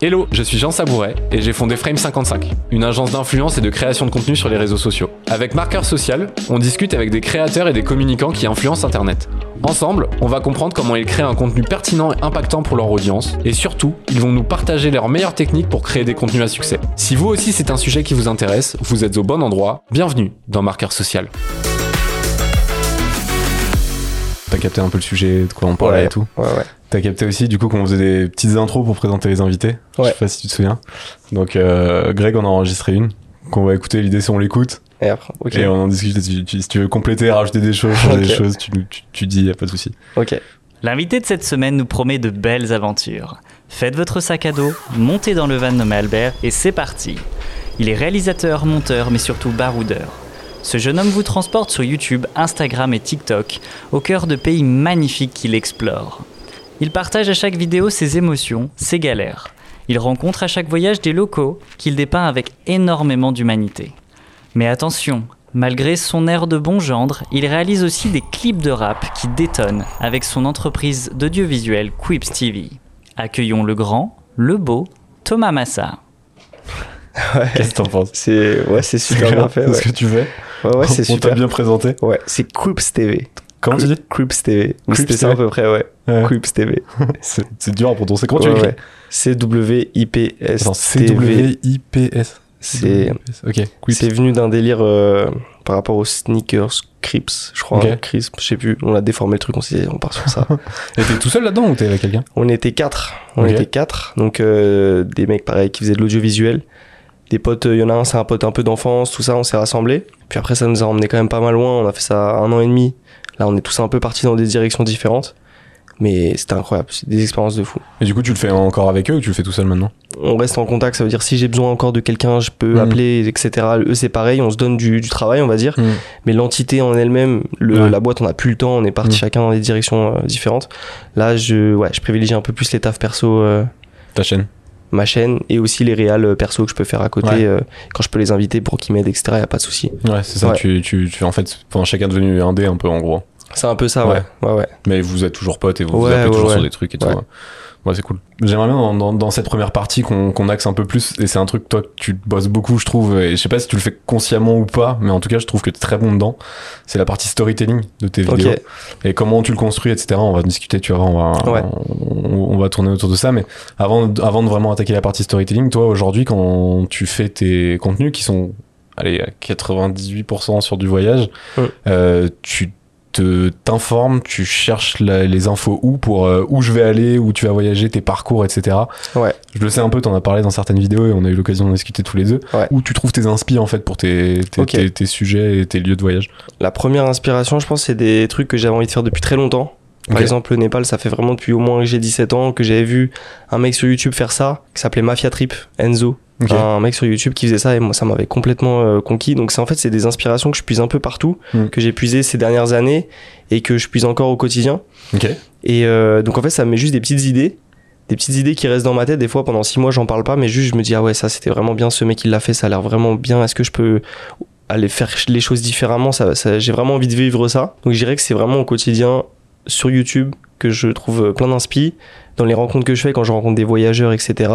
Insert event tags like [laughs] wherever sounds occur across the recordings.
Hello, je suis Jean Sabouret et j'ai fondé Frame55, une agence d'influence et de création de contenu sur les réseaux sociaux. Avec Marqueur Social, on discute avec des créateurs et des communicants qui influencent Internet. Ensemble, on va comprendre comment ils créent un contenu pertinent et impactant pour leur audience, et surtout, ils vont nous partager leurs meilleures techniques pour créer des contenus à succès. Si vous aussi c'est un sujet qui vous intéresse, vous êtes au bon endroit, bienvenue dans Marqueur Social. T'as capté un peu le sujet de quoi on parlait Ouais, et tout Ouais, ouais. T'as capté aussi du coup qu'on faisait des petites intros pour présenter les invités. Je Ouais. sais pas si tu te souviens. Donc euh, Greg en a enregistré une qu'on va écouter. L'idée c'est on l'écoute Et après, ok. et on en discute. Si tu, si tu veux compléter, rajouter des choses, [laughs] changer des choses, tu, tu, tu dis, y a pas de souci. Ok. L'invité de cette semaine nous promet de belles aventures. Faites votre sac à dos, montez dans le van nommé Albert et c'est parti. Il est réalisateur, monteur mais surtout baroudeur. Ce jeune homme vous transporte sur YouTube, Instagram et TikTok au cœur de pays magnifiques qu'il explore. Il partage à chaque vidéo ses émotions, ses galères. Il rencontre à chaque voyage des locaux qu'il dépeint avec énormément d'humanité. Mais attention, malgré son air de bon gendre, il réalise aussi des clips de rap qui détonnent avec son entreprise d'audiovisuel Quips TV. Accueillons le grand, le beau, Thomas Massa. Ouais. Qu'est-ce que t'en penses? C'est ouais, c'est super bien fait. Ouais, ce que tu fais? ouais, ouais, c'est on t'a super. bien présenté. Ouais, c'est Crips TV. Comment tu dis Crips TV. C'était ça à peu près, ouais. Ouais. Crips TV. [laughs] C'est dur à prononcer. Comment tu Ouais, l'écris ouais. C-W-I-P-S. Attends. C-W-I-P-S. C'est Ok, Quips. c'est venu d'un délire euh, par rapport aux sneakers Crips, je crois. Ok. hein, Crisp, je sais plus. On a déformé le truc, on s'est dit, on part sur ça. [laughs] T'es tout seul là-dedans ou t'es avec quelqu'un? On était quatre. On était quatre. Donc euh, des mecs pareil qui faisaient de l'audiovisuel. Des potes, il y en a un, c'est un pote un peu d'enfance, tout ça, on s'est rassemblés. Puis après, ça nous a emmené quand même pas mal loin. On a fait ça un an et demi. Là, on est tous un peu partis dans des directions différentes. Mais c'était incroyable, c'est des expériences de fou. Et du coup, tu le fais encore avec eux ou tu le fais tout seul maintenant? On reste en contact, ça veut dire si j'ai besoin encore de quelqu'un, je peux Mhm. appeler, etc. Eux, c'est pareil, on se donne du, du travail, on va dire. Mais l'entité en elle-même, le, Ouais. la boîte, on n'a plus le temps, on est parti Mhm. chacun dans des directions euh, différentes. Là, je, ouais, je privilégie un peu plus les tafs perso. euh, Ta chaîne ma chaîne et aussi les réals euh, perso que je peux faire à côté Ouais. euh, quand je peux les inviter pour qu'ils m'aident etc y a pas de souci Ouais, c'est ça. Ouais. Tu, tu, tu, en fait, enfin, chacun est devenu un dé un peu en gros. c'est un peu ça ouais ouais ouais, Mais vous êtes toujours potes et vous vous appelez toujours sur des trucs et tout. Ouais. C'est cool. J'aimerais bien dans, dans, dans cette première partie qu'on qu'on axe un peu plus. Et c'est un truc, toi, que tu bosses beaucoup, je trouve. Et je sais pas si tu le fais consciemment ou pas, mais en tout cas, je trouve que tu es très bon dedans. C'est la partie storytelling de tes Ok. vidéos. Et comment tu le construis, etc. On va discuter, tu vois. On va, Ouais. on, on va tourner autour de ça. Mais avant, avant de vraiment attaquer la partie storytelling, toi, aujourd'hui, quand tu fais tes contenus qui sont, allez, à 98% sur du voyage, Ouais. euh, tu te t'informes, tu cherches la- les infos où pour euh, où je vais aller, où tu vas voyager, tes parcours, etc. Ouais. Je le sais un peu, t'en as parlé dans certaines vidéos et on a eu l'occasion d'en discuter tous les deux. Ouais. Où tu trouves tes inspi en fait pour tes, tes, tes sujets et tes lieux de voyage? la première inspiration je pense c'est des trucs que j'avais envie de faire depuis très longtemps par exemple le Népal ça fait vraiment depuis au moins que j'ai 17 ans que j'avais vu un mec sur YouTube faire ça qui s'appelait Mafia Trip Enzo un mec sur YouTube qui faisait ça et moi ça m'avait complètement euh, conquis donc c'est en fait c'est des inspirations que je puise un peu partout Mm. que j'ai puisé ces dernières années et que je puise encore au quotidien. Et euh, donc en fait, ça me met juste des petites idées, des petites idées qui restent dans ma tête. Des fois, pendant six mois, j'en parle pas, mais juste je me dis ah ouais, ça c'était vraiment bien, ce mec il l'a fait, ça a l'air vraiment bien. Est-ce que je peux aller faire les choses différemment? Ça, ça j'ai vraiment envie de vivre ça. Donc je dirais que c'est vraiment au quotidien sur YouTube que je trouve plein d'inspi. Dans les rencontres que je fais, quand je rencontre des voyageurs, etc.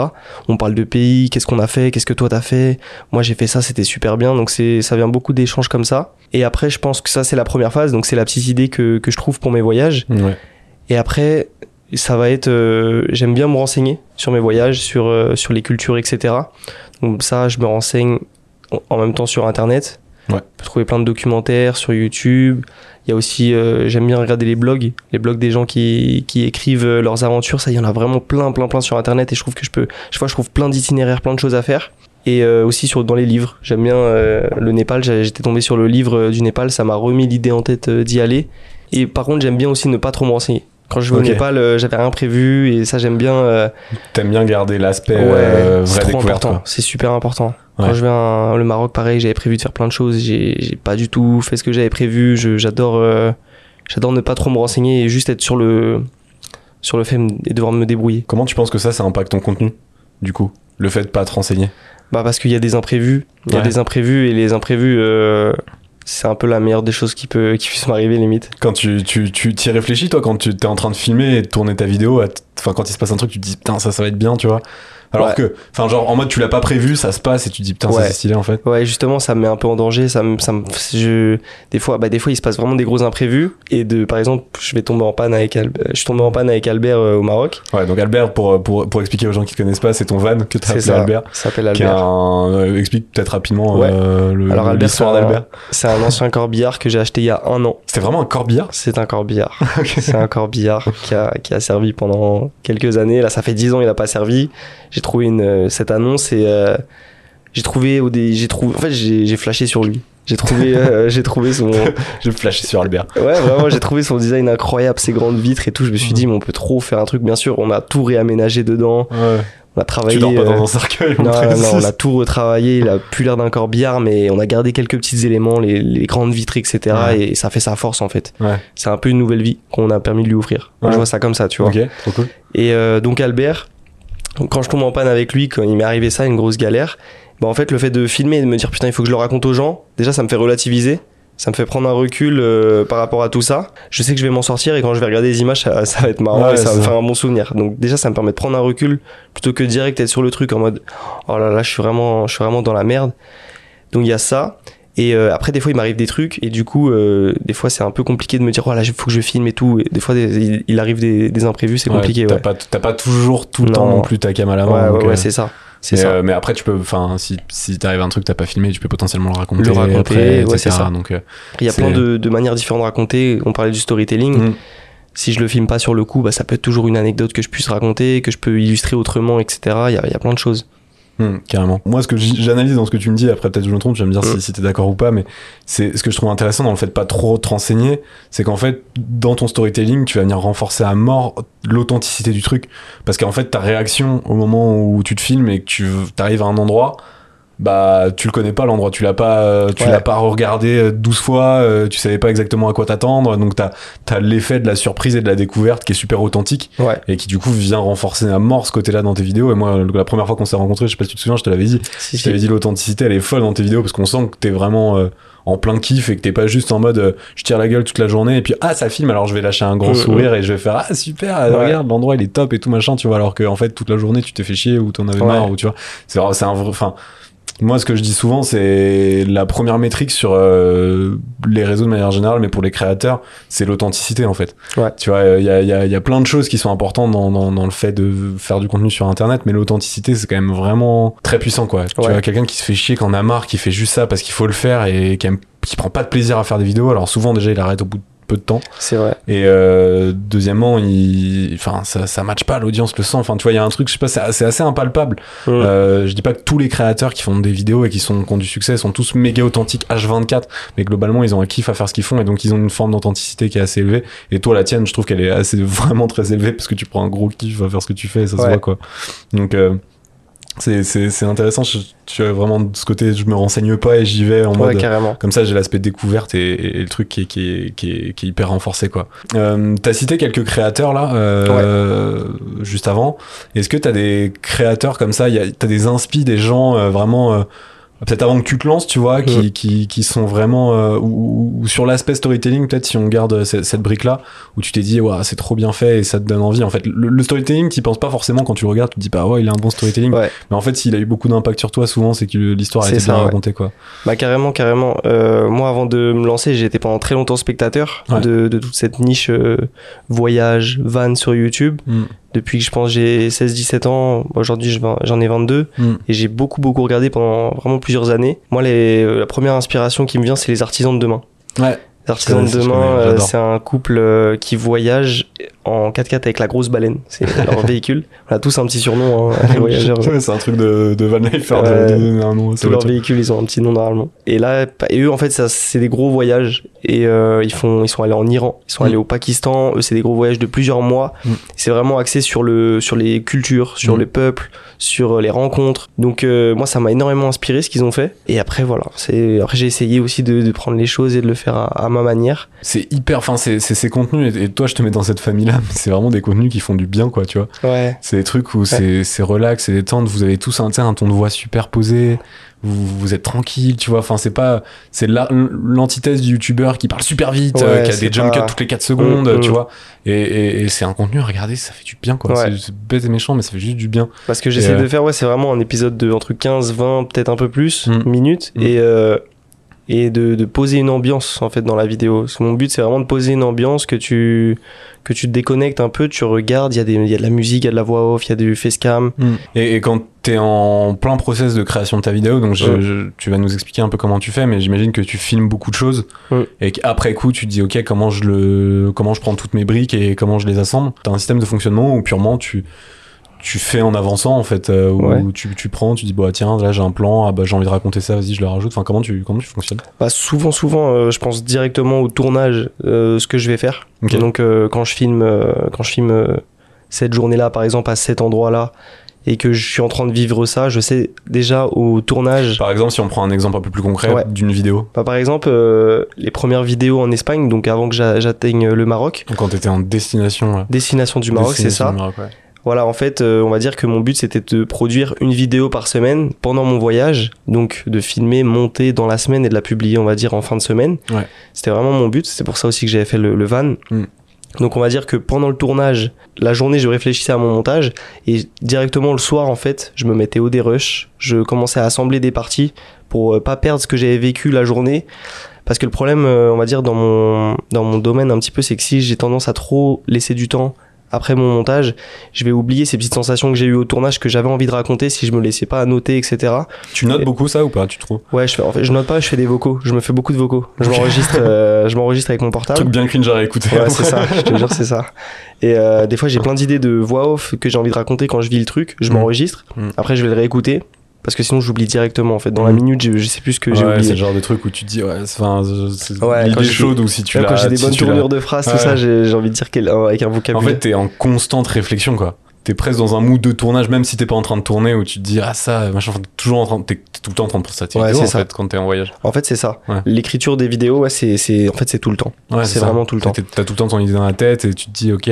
On parle de pays, qu'est-ce qu'on a fait, qu'est-ce que toi t'as fait. Moi j'ai fait ça, c'était super bien. Donc c'est, ça vient beaucoup d'échanges comme ça. Et après, je pense que ça c'est la première phase. Donc c'est la petite idée que, que je trouve pour mes voyages. Ouais. Et après, ça va être. euh, J'aime bien me renseigner sur mes voyages, sur, euh, sur les cultures, etc. Donc, ça, je me renseigne en- en même temps sur Internet. Ouais. Je peux trouver plein de documentaires sur YouTube. Il y a aussi. euh, J'aime bien regarder les blogs, les blogs des gens qui, qui écrivent euh, leurs aventures. Ça, il y en a vraiment plein, plein, plein sur Internet. Et je trouve que je peux. Je vois, je trouve plein d'itinéraires, plein de choses à faire. Et euh, aussi sur, dans les livres. J'aime bien le Népal. J'étais tombé sur le livre du Népal. Ça m'a remis l'idée en tête d'y aller. Et par contre, j'aime bien aussi ne pas trop me renseigner. Quand je vais Ok. au Népal, euh, j'avais rien prévu et ça, j'aime bien. euh, T'aimes bien garder l'aspect ouais, euh, trop découverte. C'est super important. Ouais. Quand je vais à le Maroc, pareil, j'avais prévu de faire plein de choses. J'ai j'ai pas du tout fait ce que j'avais prévu. Je- J'adore, euh, j'adore ne pas trop me renseigner et juste être sur le, sur le fait et devoir me débrouiller. Comment tu penses que ça, ça impacte ton contenu Du coup, le fait de pas te renseigner? Bah parce qu'il y a des imprévus. Il y a Ouais. des imprévus et les imprévus, euh, c'est un peu la meilleure des choses qui peut, qui puisse m'arriver limite. Quand tu tu tu t'y réfléchis toi quand tu t'es en train de filmer et de tourner ta vidéo, enfin quand il se passe un truc, tu te dis putain ça ça va être bien, tu vois. Alors Ouais. que, enfin, genre, en mode, tu l'as pas prévu, ça se passe et tu te dis, putain, Ouais. c'est stylé, en fait. Ouais, justement, ça me met un peu en danger. Ça me, ça me, je, des fois, bah, des fois, il se passe vraiment des gros imprévus. Et de, par exemple, je vais tomber en panne avec, Al- je suis tombé en panne avec Albert euh, au Maroc. Ouais, donc Albert, pour, pour, pour expliquer aux gens qui te connaissent pas, c'est ton van que C'est appelé ça. Albert. Ça s'appelle Albert. un, euh, explique peut-être rapidement Ouais. euh, le- Alors, Albert, c'est l'histoire un, d'Albert. c'est un ancien corbillard que j'ai acheté il y a un an. C'était vraiment un corbillard? C'est un corbillard. [laughs] C'est un corbillard qui a, qui a servi pendant quelques années. Là, ça fait 10 ans, il a pas servi. J'ai trouvé une, euh, cette annonce et euh, j'ai trouvé, au j'ai trouvé, en fait, j'ai j'ai flashé sur lui. J'ai trouvé, euh, [laughs] j'ai trouvé son, Je flashais sur Albert. ouais, vraiment, j'ai trouvé son design incroyable, ses grandes vitres et tout. Je me suis dit, mais on peut trop faire un truc. Bien sûr, on a tout réaménagé dedans. Ouais. On a travaillé. Tu dors pas dans un cercueil, on non, non, on a tout retravaillé. Il a plus l'air d'un corbillard, mais on a gardé quelques petits éléments, les, les grandes vitres, etc. Ouais. Et ça fait sa force en fait. Ouais. C'est un peu une nouvelle vie qu'on a permis de lui offrir. Ouais. je vois ça comme ça, tu vois. Ok, trop cool. Et euh, donc Albert, quand je tombe en panne avec lui, quand il m'est arrivé ça, une grosse galère, bah en fait le fait de filmer et de me dire putain il faut que je le raconte aux gens, déjà ça me fait relativiser. Ça me fait prendre un recul euh, par rapport à tout ça. Je sais que je vais m'en sortir et quand je vais regarder les images, ça, ça va être marrant Ouais, et ça va me faire un bon souvenir. Donc déjà, ça me permet de prendre un recul plutôt que direct être sur le truc en mode oh là là, je suis vraiment, je suis vraiment dans la merde. Donc il y a ça. Et euh, après, des fois, il m'arrive des trucs et du coup, euh, des fois, c'est un peu compliqué de me dire oh là, il faut que je filme et tout. Et des fois, des- il, arrive des, des imprévus, c'est Ouais, compliqué. T'as Ouais, pas, toujours tout le Non. temps non plus ta cam à la main. ouais, ouais, euh, c'est ça. Ça. euh, mais après, tu peux, enfin, si, si t'arrives un truc que t'as pas filmé, tu peux potentiellement le raconter. Le raconter, après, ouais, c'est ça. Donc, euh, Il y a plein de, de manières différentes de raconter. On parlait du storytelling. mm. Si je le filme pas sur le coup, bah, ça peut être toujours une anecdote que je puisse raconter, que je peux illustrer autrement, etc. Il y a, il y a plein de choses. Hmm, carrément. Moi, ce que j'analyse dans ce que tu me dis, après peut-être je me trompe, tu vas me dire si, Mm. si t'es d'accord ou pas, mais c'est ce que je trouve intéressant dans le fait de pas trop te renseigner, c'est qu'en fait, dans ton storytelling, tu vas venir renforcer à mort l'authenticité du truc. Parce qu'en fait, ta réaction au moment où tu te filmes et que tu arrives à un endroit, bah tu le connais pas l'endroit, tu l'as pas, euh, tu Ouais. l'as pas regardé euh, 12 fois, euh, tu savais pas exactement à quoi t'attendre, donc t'as as, l'effet de la surprise et de la découverte qui est super authentique Ouais. et qui du coup vient renforcer à mort ce côté-là dans tes vidéos. Et moi, la première fois qu'on s'est rencontrés, je sais pas si tu te souviens, je te l'avais dit, Si, je t'avais dit l'authenticité, elle est folle dans tes vidéos parce qu'on sent que t'es vraiment euh, en plein kiff et que t'es pas juste en mode euh, je tire la gueule toute la journée et puis ah ça filme alors je vais lâcher un grand Mm, sourire et je vais faire ah super euh, Ouais. regarde l'endroit il est top et tout machin tu vois alors que en fait toute la journée tu t'es fait chier ou t'en avais Ouais. marre ou tu vois c'est vrai- c'est un vrai enfin moi, ce que je dis souvent, c'est la première métrique sur euh, les réseaux de manière générale, mais pour les créateurs, c'est l'authenticité en fait. Ouais. Tu vois, il y a, y, a, y a plein de choses qui sont importantes dans, dans, dans le fait de faire du contenu sur Internet, mais l'authenticité, c'est quand même vraiment très puissant, quoi. Tu Ouais. vois, quelqu'un qui se fait chier, qui en a marre, qui fait juste ça parce qu'il faut le faire et qui, aime- qui prend pas de plaisir à faire des vidéos. Alors souvent, déjà, il arrête au bout de peu de temps. C'est vrai. Et euh, deuxièmement, il, enfin, ça, ça matche pas, l'audience le sent. Enfin, tu vois, il y a un truc, je sais pas, c'est assez impalpable. Mm. Euh, je dis pas que tous les créateurs qui font des vidéos et qui, sont, qui ont du succès sont tous méga authentiques H24, mais globalement ils ont un kiff à faire ce qu'ils font et donc ils ont une forme d'authenticité qui est assez élevée. Et toi, la tienne, je trouve qu'elle est assez [laughs] vraiment très élevée parce que tu prends un gros kiff à faire ce que tu fais et ça se Ouais. voit quoi. Donc euh, c'est c'est- c'est intéressant. Je, tu as vraiment de ce côté, je me renseigne pas et j'y vais en Ouais, mode. carrément. Comme ça, j'ai l'aspect découverte et, et le truc qui est, qui est, qui est, qui est hyper renforcé, quoi. Euh, t'as cité quelques créateurs, là, euh, juste avant. Est-ce que t'as des créateurs comme ça, y a- t'as des inspi, des gens euh, vraiment... euh, Peut-être avant que tu te lances, tu vois, qui, Ouais. qui, qui sont vraiment... euh, ou, sur l'aspect storytelling, peut-être, si on garde cette, cette brique-là, où tu t'es dit, ouais, c'est trop bien fait et ça te donne envie. En fait, le, le storytelling, t'y penses pas forcément quand tu le regardes, tu te dis pas, ouais, il a un bon storytelling. Ouais. Mais en fait, s'il a eu beaucoup d'impact sur toi, souvent, c'est que l'histoire a été ça, bien ouais. racontée, quoi. Bah carrément, carrément. Euh, moi, avant de me lancer, j'ai été pendant très longtemps spectateur de, de toute cette niche euh, voyage, van sur YouTube. Mm. Depuis que je pense j'ai 16-17 ans, aujourd'hui j'en ai 22 Mm. et j'ai beaucoup beaucoup regardé pendant vraiment plusieurs années. Moi, les, euh, la première inspiration qui me vient, c'est les artisans de demain. Ouais. Connais, de demain, euh, c'est un couple euh, qui voyage en 4x4 avec la grosse baleine. C'est [laughs] leur véhicule. On a tous un petit surnom, hein, [laughs] les voyageurs. C'est un truc de, de Van Life faire de- un nom Tous leurs véhicules, ils ont un petit nom normalement. Et là, et eux, en fait, c'est des gros voyages. Et euh, ils font, ils sont allés en Iran, ils sont Mm. allés au Pakistan. Eux, c'est des gros voyages de plusieurs mois. Mm. C'est vraiment axé sur le, sur les cultures, sur Mm. les peuples, sur euh, les rencontres. Donc euh, moi, ça m'a énormément inspiré ce qu'ils ont fait. Et après, voilà. Après j'ai essayé aussi de, de prendre les choses et de le faire à, à ma manière. C'est hyper, enfin, c'est ces contenus, et, et toi, je te mets dans cette famille-là, mais c'est vraiment des contenus qui font du bien, quoi, tu vois. Ouais. C'est des trucs où c'est c'est relax, c'est détente, vous avez tous un, tu un ton de voix super posé, vous, vous êtes tranquille, tu vois. Enfin, c'est pas, c'est la- l'antithèse du youtubeur qui parle super vite, Ouais, euh, qui a des jump pas- cuts toutes les 4 secondes, Mm, tu mm. vois. Et, et, et c'est un contenu, regardez, ça fait du bien, quoi. Ouais. C'est- bête et méchant, mais ça fait juste du bien. Parce que j'essaie euh, de faire, ouais, c'est vraiment un épisode de entre 15, 20, peut-être un peu plus Mm. minutes. Mm. Et, euh, et de, de poser une ambiance, en fait, dans la vidéo. Parce que mon but, c'est vraiment de poser une ambiance que tu, que tu te déconnectes un peu, tu regardes, il y, a des- y a de la musique, il y a de la voix off, il y a du facecam. Et, et quand t'es en plein process de création de ta vidéo, donc je- Ouais. je- tu vas nous expliquer un peu comment tu fais, mais j'imagine que tu filmes beaucoup de choses Ouais. et qu'après coup tu te dis ok comment je le comment je prends toutes mes briques et comment je les assemble? T'as un système de fonctionnement où purement tu tu fais en avançant en fait euh, où Ouais. tu, tu prends tu dis bah tiens là j'ai un plan ah bah j'ai envie de raconter ça vas-y je le rajoute enfin comment tu comment tu fonctionnes? Bah, souvent, souvent, euh, je pense directement au tournage, euh, ce que je vais faire. Ok. Donc, euh, quand je filme, quand je filme cette journée-là, par exemple, à cet endroit-là, et que je suis en train de vivre ça, je sais déjà au tournage. par exemple si on prend un exemple un peu plus concret Ouais. d'une vidéo Bah, par exemple, les premières vidéos en Espagne, donc avant que j'a- j'atteigne le Maroc, quand t'étais en destination ouais. destination du Maroc, c'est ça. du Maroc, ouais. Voilà, en fait, euh, on va dire que mon but c'était de produire une vidéo par semaine pendant mon voyage, donc de filmer, monter dans la semaine et de la publier, on va dire, en fin de semaine. Ouais. C'était vraiment mon but, c'est pour ça aussi que j'avais fait le, le van. Mm. Donc on va dire que pendant le tournage, la journée, je réfléchissais à mon montage et directement le soir, en fait, je me mettais au dérush, je commençais à assembler des parties pour euh, pas perdre ce que j'avais vécu la journée. Parce que le problème, euh, on va dire, dans mon, dans mon domaine un petit peu, c'est que si j'ai tendance à trop laisser du temps après mon montage, je vais oublier ces petites sensations que j'ai eues au tournage que j'avais envie de raconter si je me laissais pas noter, etc. tu notes Et- beaucoup ça ou pas tu trouves? Ouais, je fais, en fait, je note pas, je fais des vocaux. Je me fais beaucoup de vocaux. Je m'enregistre, euh, je m'enregistre avec mon portable. truc bien cringe à réécouter Ouais, c'est ça, je te jure, c'est ça. Et euh, des fois, j'ai plein d'idées de voix off que j'ai envie de raconter quand je vis le truc. Je Mm. m'enregistre. Mm. Après, je vais le réécouter. Parce que sinon, j'oublie directement. En fait, dans la Mm. minute, je, je sais plus ce que j'ai Ouais, c'est oublié. le genre de truc où tu te dis, ouais, c'est- enfin, c'est Ouais, quand chaude ou si tu quand j'ai des si bonnes tournures de phrases, tout ça, j'ai envie de dire quel- euh, avec un En vocabulaire. fait, t'es en constante réflexion, quoi. T'es presque dans un mood de tournage, même si t'es pas en train de tourner, où tu te dis, ah, ça, machin, toujours en train, t'es tout le temps en train de penser à tes Ouais, vidéos, c'est en ça. fait, quand t'es en voyage. En fait, c'est ça. Ouais. L'écriture des vidéos, ouais, c'est, c'est, en fait, c'est tout le temps. Ouais, C'est vraiment tout le temps. T'as tout le temps ton idée dans la tête et tu te dis, ok,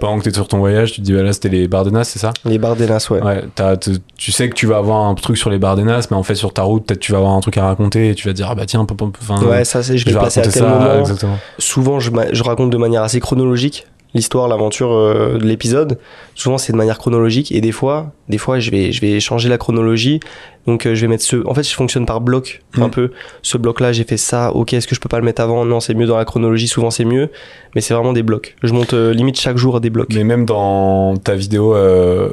pendant que t'es sur ton voyage, tu te dis, bah là, c'était les Bardenas, c'est ça? Les Bardenas, ouais. Ouais, t'as- tu sais que tu vas avoir un truc sur les Bardenas, mais en fait, sur ta route, peut-être tu vas avoir un truc à raconter et tu vas te dire, ah bah tiens, pop, pop, enfin, Ouais, ça, c'est, je vais je le vais placer à tel ça, moment. exactement. souvent je, je raconte de manière assez chronologique l'histoire, l'aventure euh, de l'épisode. Souvent c'est de manière chronologique et des fois, des fois je vais, je vais changer la chronologie. Donc euh, je vais mettre ce. En fait, je fonctionne par bloc un Mm. peu. Ce bloc-là, j'ai fait ça. Ok, est-ce que je peux pas le mettre avant? Non, c'est mieux dans la chronologie. Souvent c'est mieux, mais c'est vraiment des blocs. Je monte euh, limite chaque jour à des blocs. Mais même dans ta vidéo,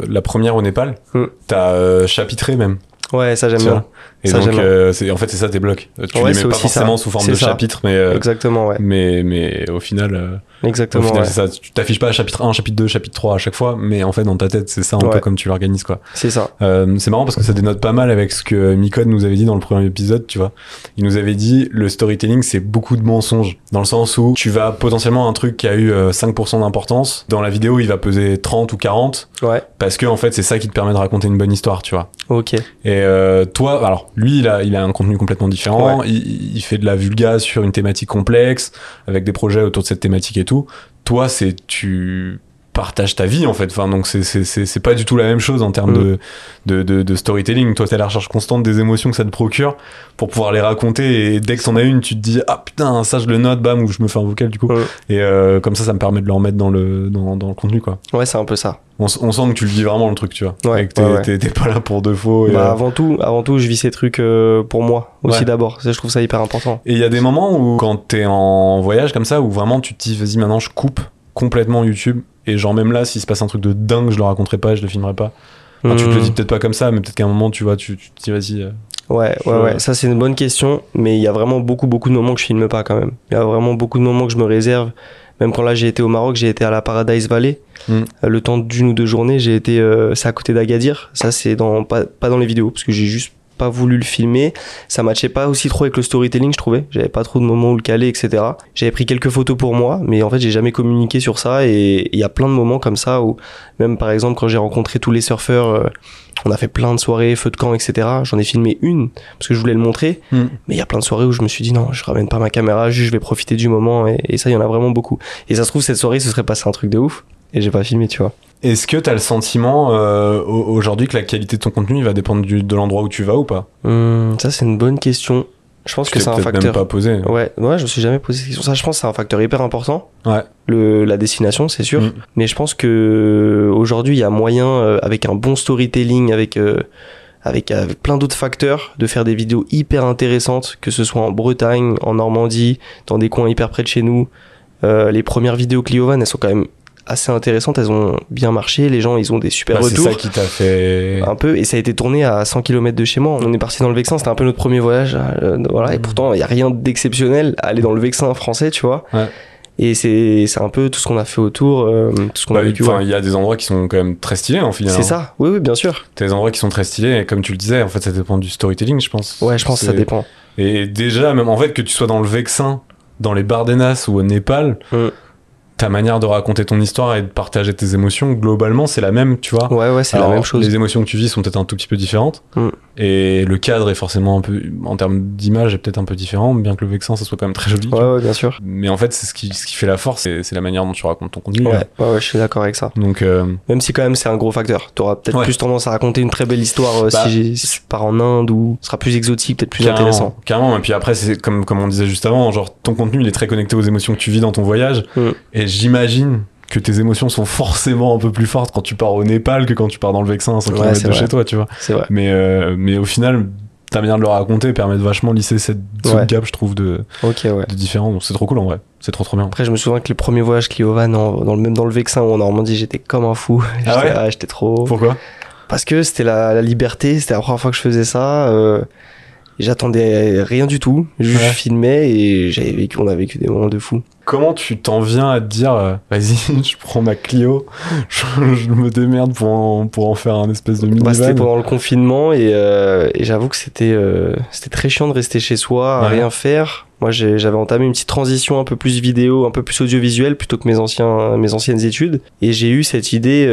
la première au Népal, Hmm. t'as chapitré même. Ouais, ça j'aime bien. Et Ça, donc, euh, c'est- en fait, c'est ça tes blocs. Tu Ouais, les mets pas ça. forcément sous forme de ça. chapitre, mais, euh, Exactement, ouais. mais, mais au final, euh, au Exactement. final ouais. c'est ça. Tu t'affiches pas chapitre 1, chapitre 2, chapitre 3 à chaque fois, mais en fait, dans ta tête, c'est ça un peu comme tu l'organises, quoi. C'est ça. Euh, c'est marrant parce que ça dénote pas mal avec ce que Mikon nous avait dit dans le premier épisode, tu vois. Il nous avait dit le storytelling c'est beaucoup de mensonges dans le sens où tu vas potentiellement un truc qui a eu euh, 5% d'importance dans la vidéo, il va peser 30 ou 40 Ouais. parce que en fait, c'est ça qui te permet de raconter une bonne histoire, tu vois. Ok. Et euh, toi, alors lui, il a, il a un contenu complètement différent. Il, il fait de la vulga sur une thématique complexe, avec des projets autour de cette thématique et tout. Toi, c'est tu partages ta vie en fait. Enfin, donc c'est pas du tout la même chose en termes de, de de de storytelling. Toi, t'es à la recherche constante des émotions que ça te procure pour pouvoir les raconter. Et dès que t'en as une, tu te dis ah putain ça je le note, bam, ou je me fais un vocal du coup. Et euh, comme ça, ça me permet de le remettre dans le dans dans le contenu quoi. Ouais, c'est un peu ça. On, sent que tu le vis vraiment le truc, tu vois. Ouais, et que t'es ouais, pas là pour de faux. et, Bah, euh, avant tout, avant tout, je vis ces trucs euh, pour moi aussi d'abord. Je trouve ça hyper important. Et il y a des moments où, quand t'es en voyage comme ça, où vraiment tu te dis, vas-y, maintenant je coupe complètement YouTube. Et genre, même là, s'il se passe un truc de dingue, je le raconterai pas, je le filmerai pas. Enfin, Tu te le Hmm. dis peut-être pas comme ça, mais peut-être qu'à un moment, tu vois, tu, tu te dis, vas-y. euh, Ouais, Je- ouais, ouais. Ça, c'est une bonne question. Mais il y a vraiment beaucoup, beaucoup de moments que je filme pas quand même. Il y a vraiment beaucoup de moments que je me réserve. Même quand là, j'ai été au Maroc, j'ai été à la Paradise Valley. Mm. Euh, Le temps d'une ou deux journées, j'ai été. euh, c'est à côté d'Agadir. Ça, c'est dans, pas, pas dans les vidéos, parce que j'ai juste pas voulu le filmer. Ça matchait pas aussi trop avec le storytelling, je trouvais. J'avais pas trop de moments où le caler, etc. J'avais pris quelques photos pour moi, mais en fait, j'ai jamais communiqué sur ça. Et il y a plein de moments comme ça où, même par exemple, quand j'ai rencontré tous les surfeurs, euh, on a fait plein de soirées, feu de camp, etc. J'en ai filmé une parce que je voulais le montrer. Hmm. Mais il y a plein de soirées où je me suis dit non, je ramène pas ma caméra, juste je vais profiter du moment. Et, et ça, il y en a vraiment beaucoup. Et ça se trouve, cette soirée, ce serait passé un truc de ouf. Et j'ai pas filmé, tu vois. Est-ce que t'as le sentiment euh, au- aujourd'hui que la qualité de ton contenu il va dépendre du- de l'endroit où tu vas ou pas? Hum, ça, c'est une bonne question. Je pense Tu que c'est un facteur. même pas posé. Ouais, ouais, je me suis jamais posé cette question. Ça, je pense que c'est un facteur hyper important. Ouais. Le, la destination, c'est sûr. Mm. Mais je pense que aujourd'hui, il y a moyen, euh, avec un bon storytelling, avec, euh, avec, avec plein d'autres facteurs, de faire des vidéos hyper intéressantes, que ce soit en Bretagne, en Normandie, dans des coins hyper près de chez nous. Euh, les premières vidéos Cliovan, elles sont quand même assez intéressantes, elles ont bien marché, les gens, ils ont des super Bah, c'est retours ça qui t'a fait. un peu et ça a été tourné à 100 km de chez moi on est parti dans le Vexin c'était un peu notre premier voyage euh, voilà et pourtant il y a rien d'exceptionnel à aller dans le Vexin français tu vois Ouais. et c'est c'est un peu tout ce qu'on a fait autour euh, tout ce qu'on Bah, a vécu enfin, ouais. il y a des endroits qui sont quand même très stylés en final. c'est hein. ça oui oui bien sûr T'as des endroits qui sont très stylés et comme tu le disais, en fait, ça dépend du storytelling, je pense. ouais je pense que ça C'est- dépend Et déjà, même en fait, que tu sois dans le Vexin, dans les Bardenas ou au Népal, Mm. Ta manière de raconter ton histoire et de partager tes émotions, globalement, c'est la même, tu vois. ouais ouais c'est la même chose Les émotions que tu vis sont peut-être un tout petit peu différentes. Mm. Et le cadre est forcément un peu, en termes d'image, est peut-être un peu différent, bien que le Vexin, ça soit quand même très joli. tu ouais ouais bien sûr Mais en fait, c'est ce qui, ce qui fait la force, c'est la manière dont tu racontes ton contenu. ouais ouais, ouais je suis d'accord avec ça Donc, euh, même si quand même c'est un gros facteur t'auras peut-être Ouais. plus tendance à raconter une très belle histoire euh, Bah, si, si tu pars en Inde ou ce sera plus exotique peut-être plus carrément, intéressant Carrément. Et puis après, c'est comme, comme on disait juste avant, genre, ton contenu, il est très connecté aux émotions que tu vis dans ton voyage. Mm. Et j'imagine que tes émotions sont forcément un peu plus fortes quand tu pars au Népal que quand tu pars dans le Vexin à 100 Ouais, km de vrai. chez toi, tu vois. vrai Mais, euh, mais au final, ta manière de le raconter permet de vachement lisser cette, ce Ouais. gap, je trouve, de, ok ouais de différents. Donc c'est trop cool en vrai. C'est trop trop bien. Après, je me souviens que les premiers voyages Cliovan, dans le, même dans le Vexin ou en Normandie, j'étais comme un fou. [laughs] Ah J'étais- ouais ah, j'étais trop. Pourquoi? Parce que c'était la, la liberté, c'était la première fois que je faisais ça. euh, J'attendais rien du tout. Je filmais et j'avais vécu, on a vécu des moments de fou. Comment tu t'en viens à te dire, euh, vas-y, [laughs] je prends ma Clio, [laughs] je, je me démerde pour en, pour en faire un espèce de mini Bah, c'était pendant le confinement et, euh, et j'avoue que c'était euh, c'était très chiant de rester chez soi, à Ouais. rien faire. Moi, j'avais entamé une petite transition un peu plus vidéo, un peu plus audiovisuel plutôt que mes anciens mes anciennes études. Et j'ai eu cette idée.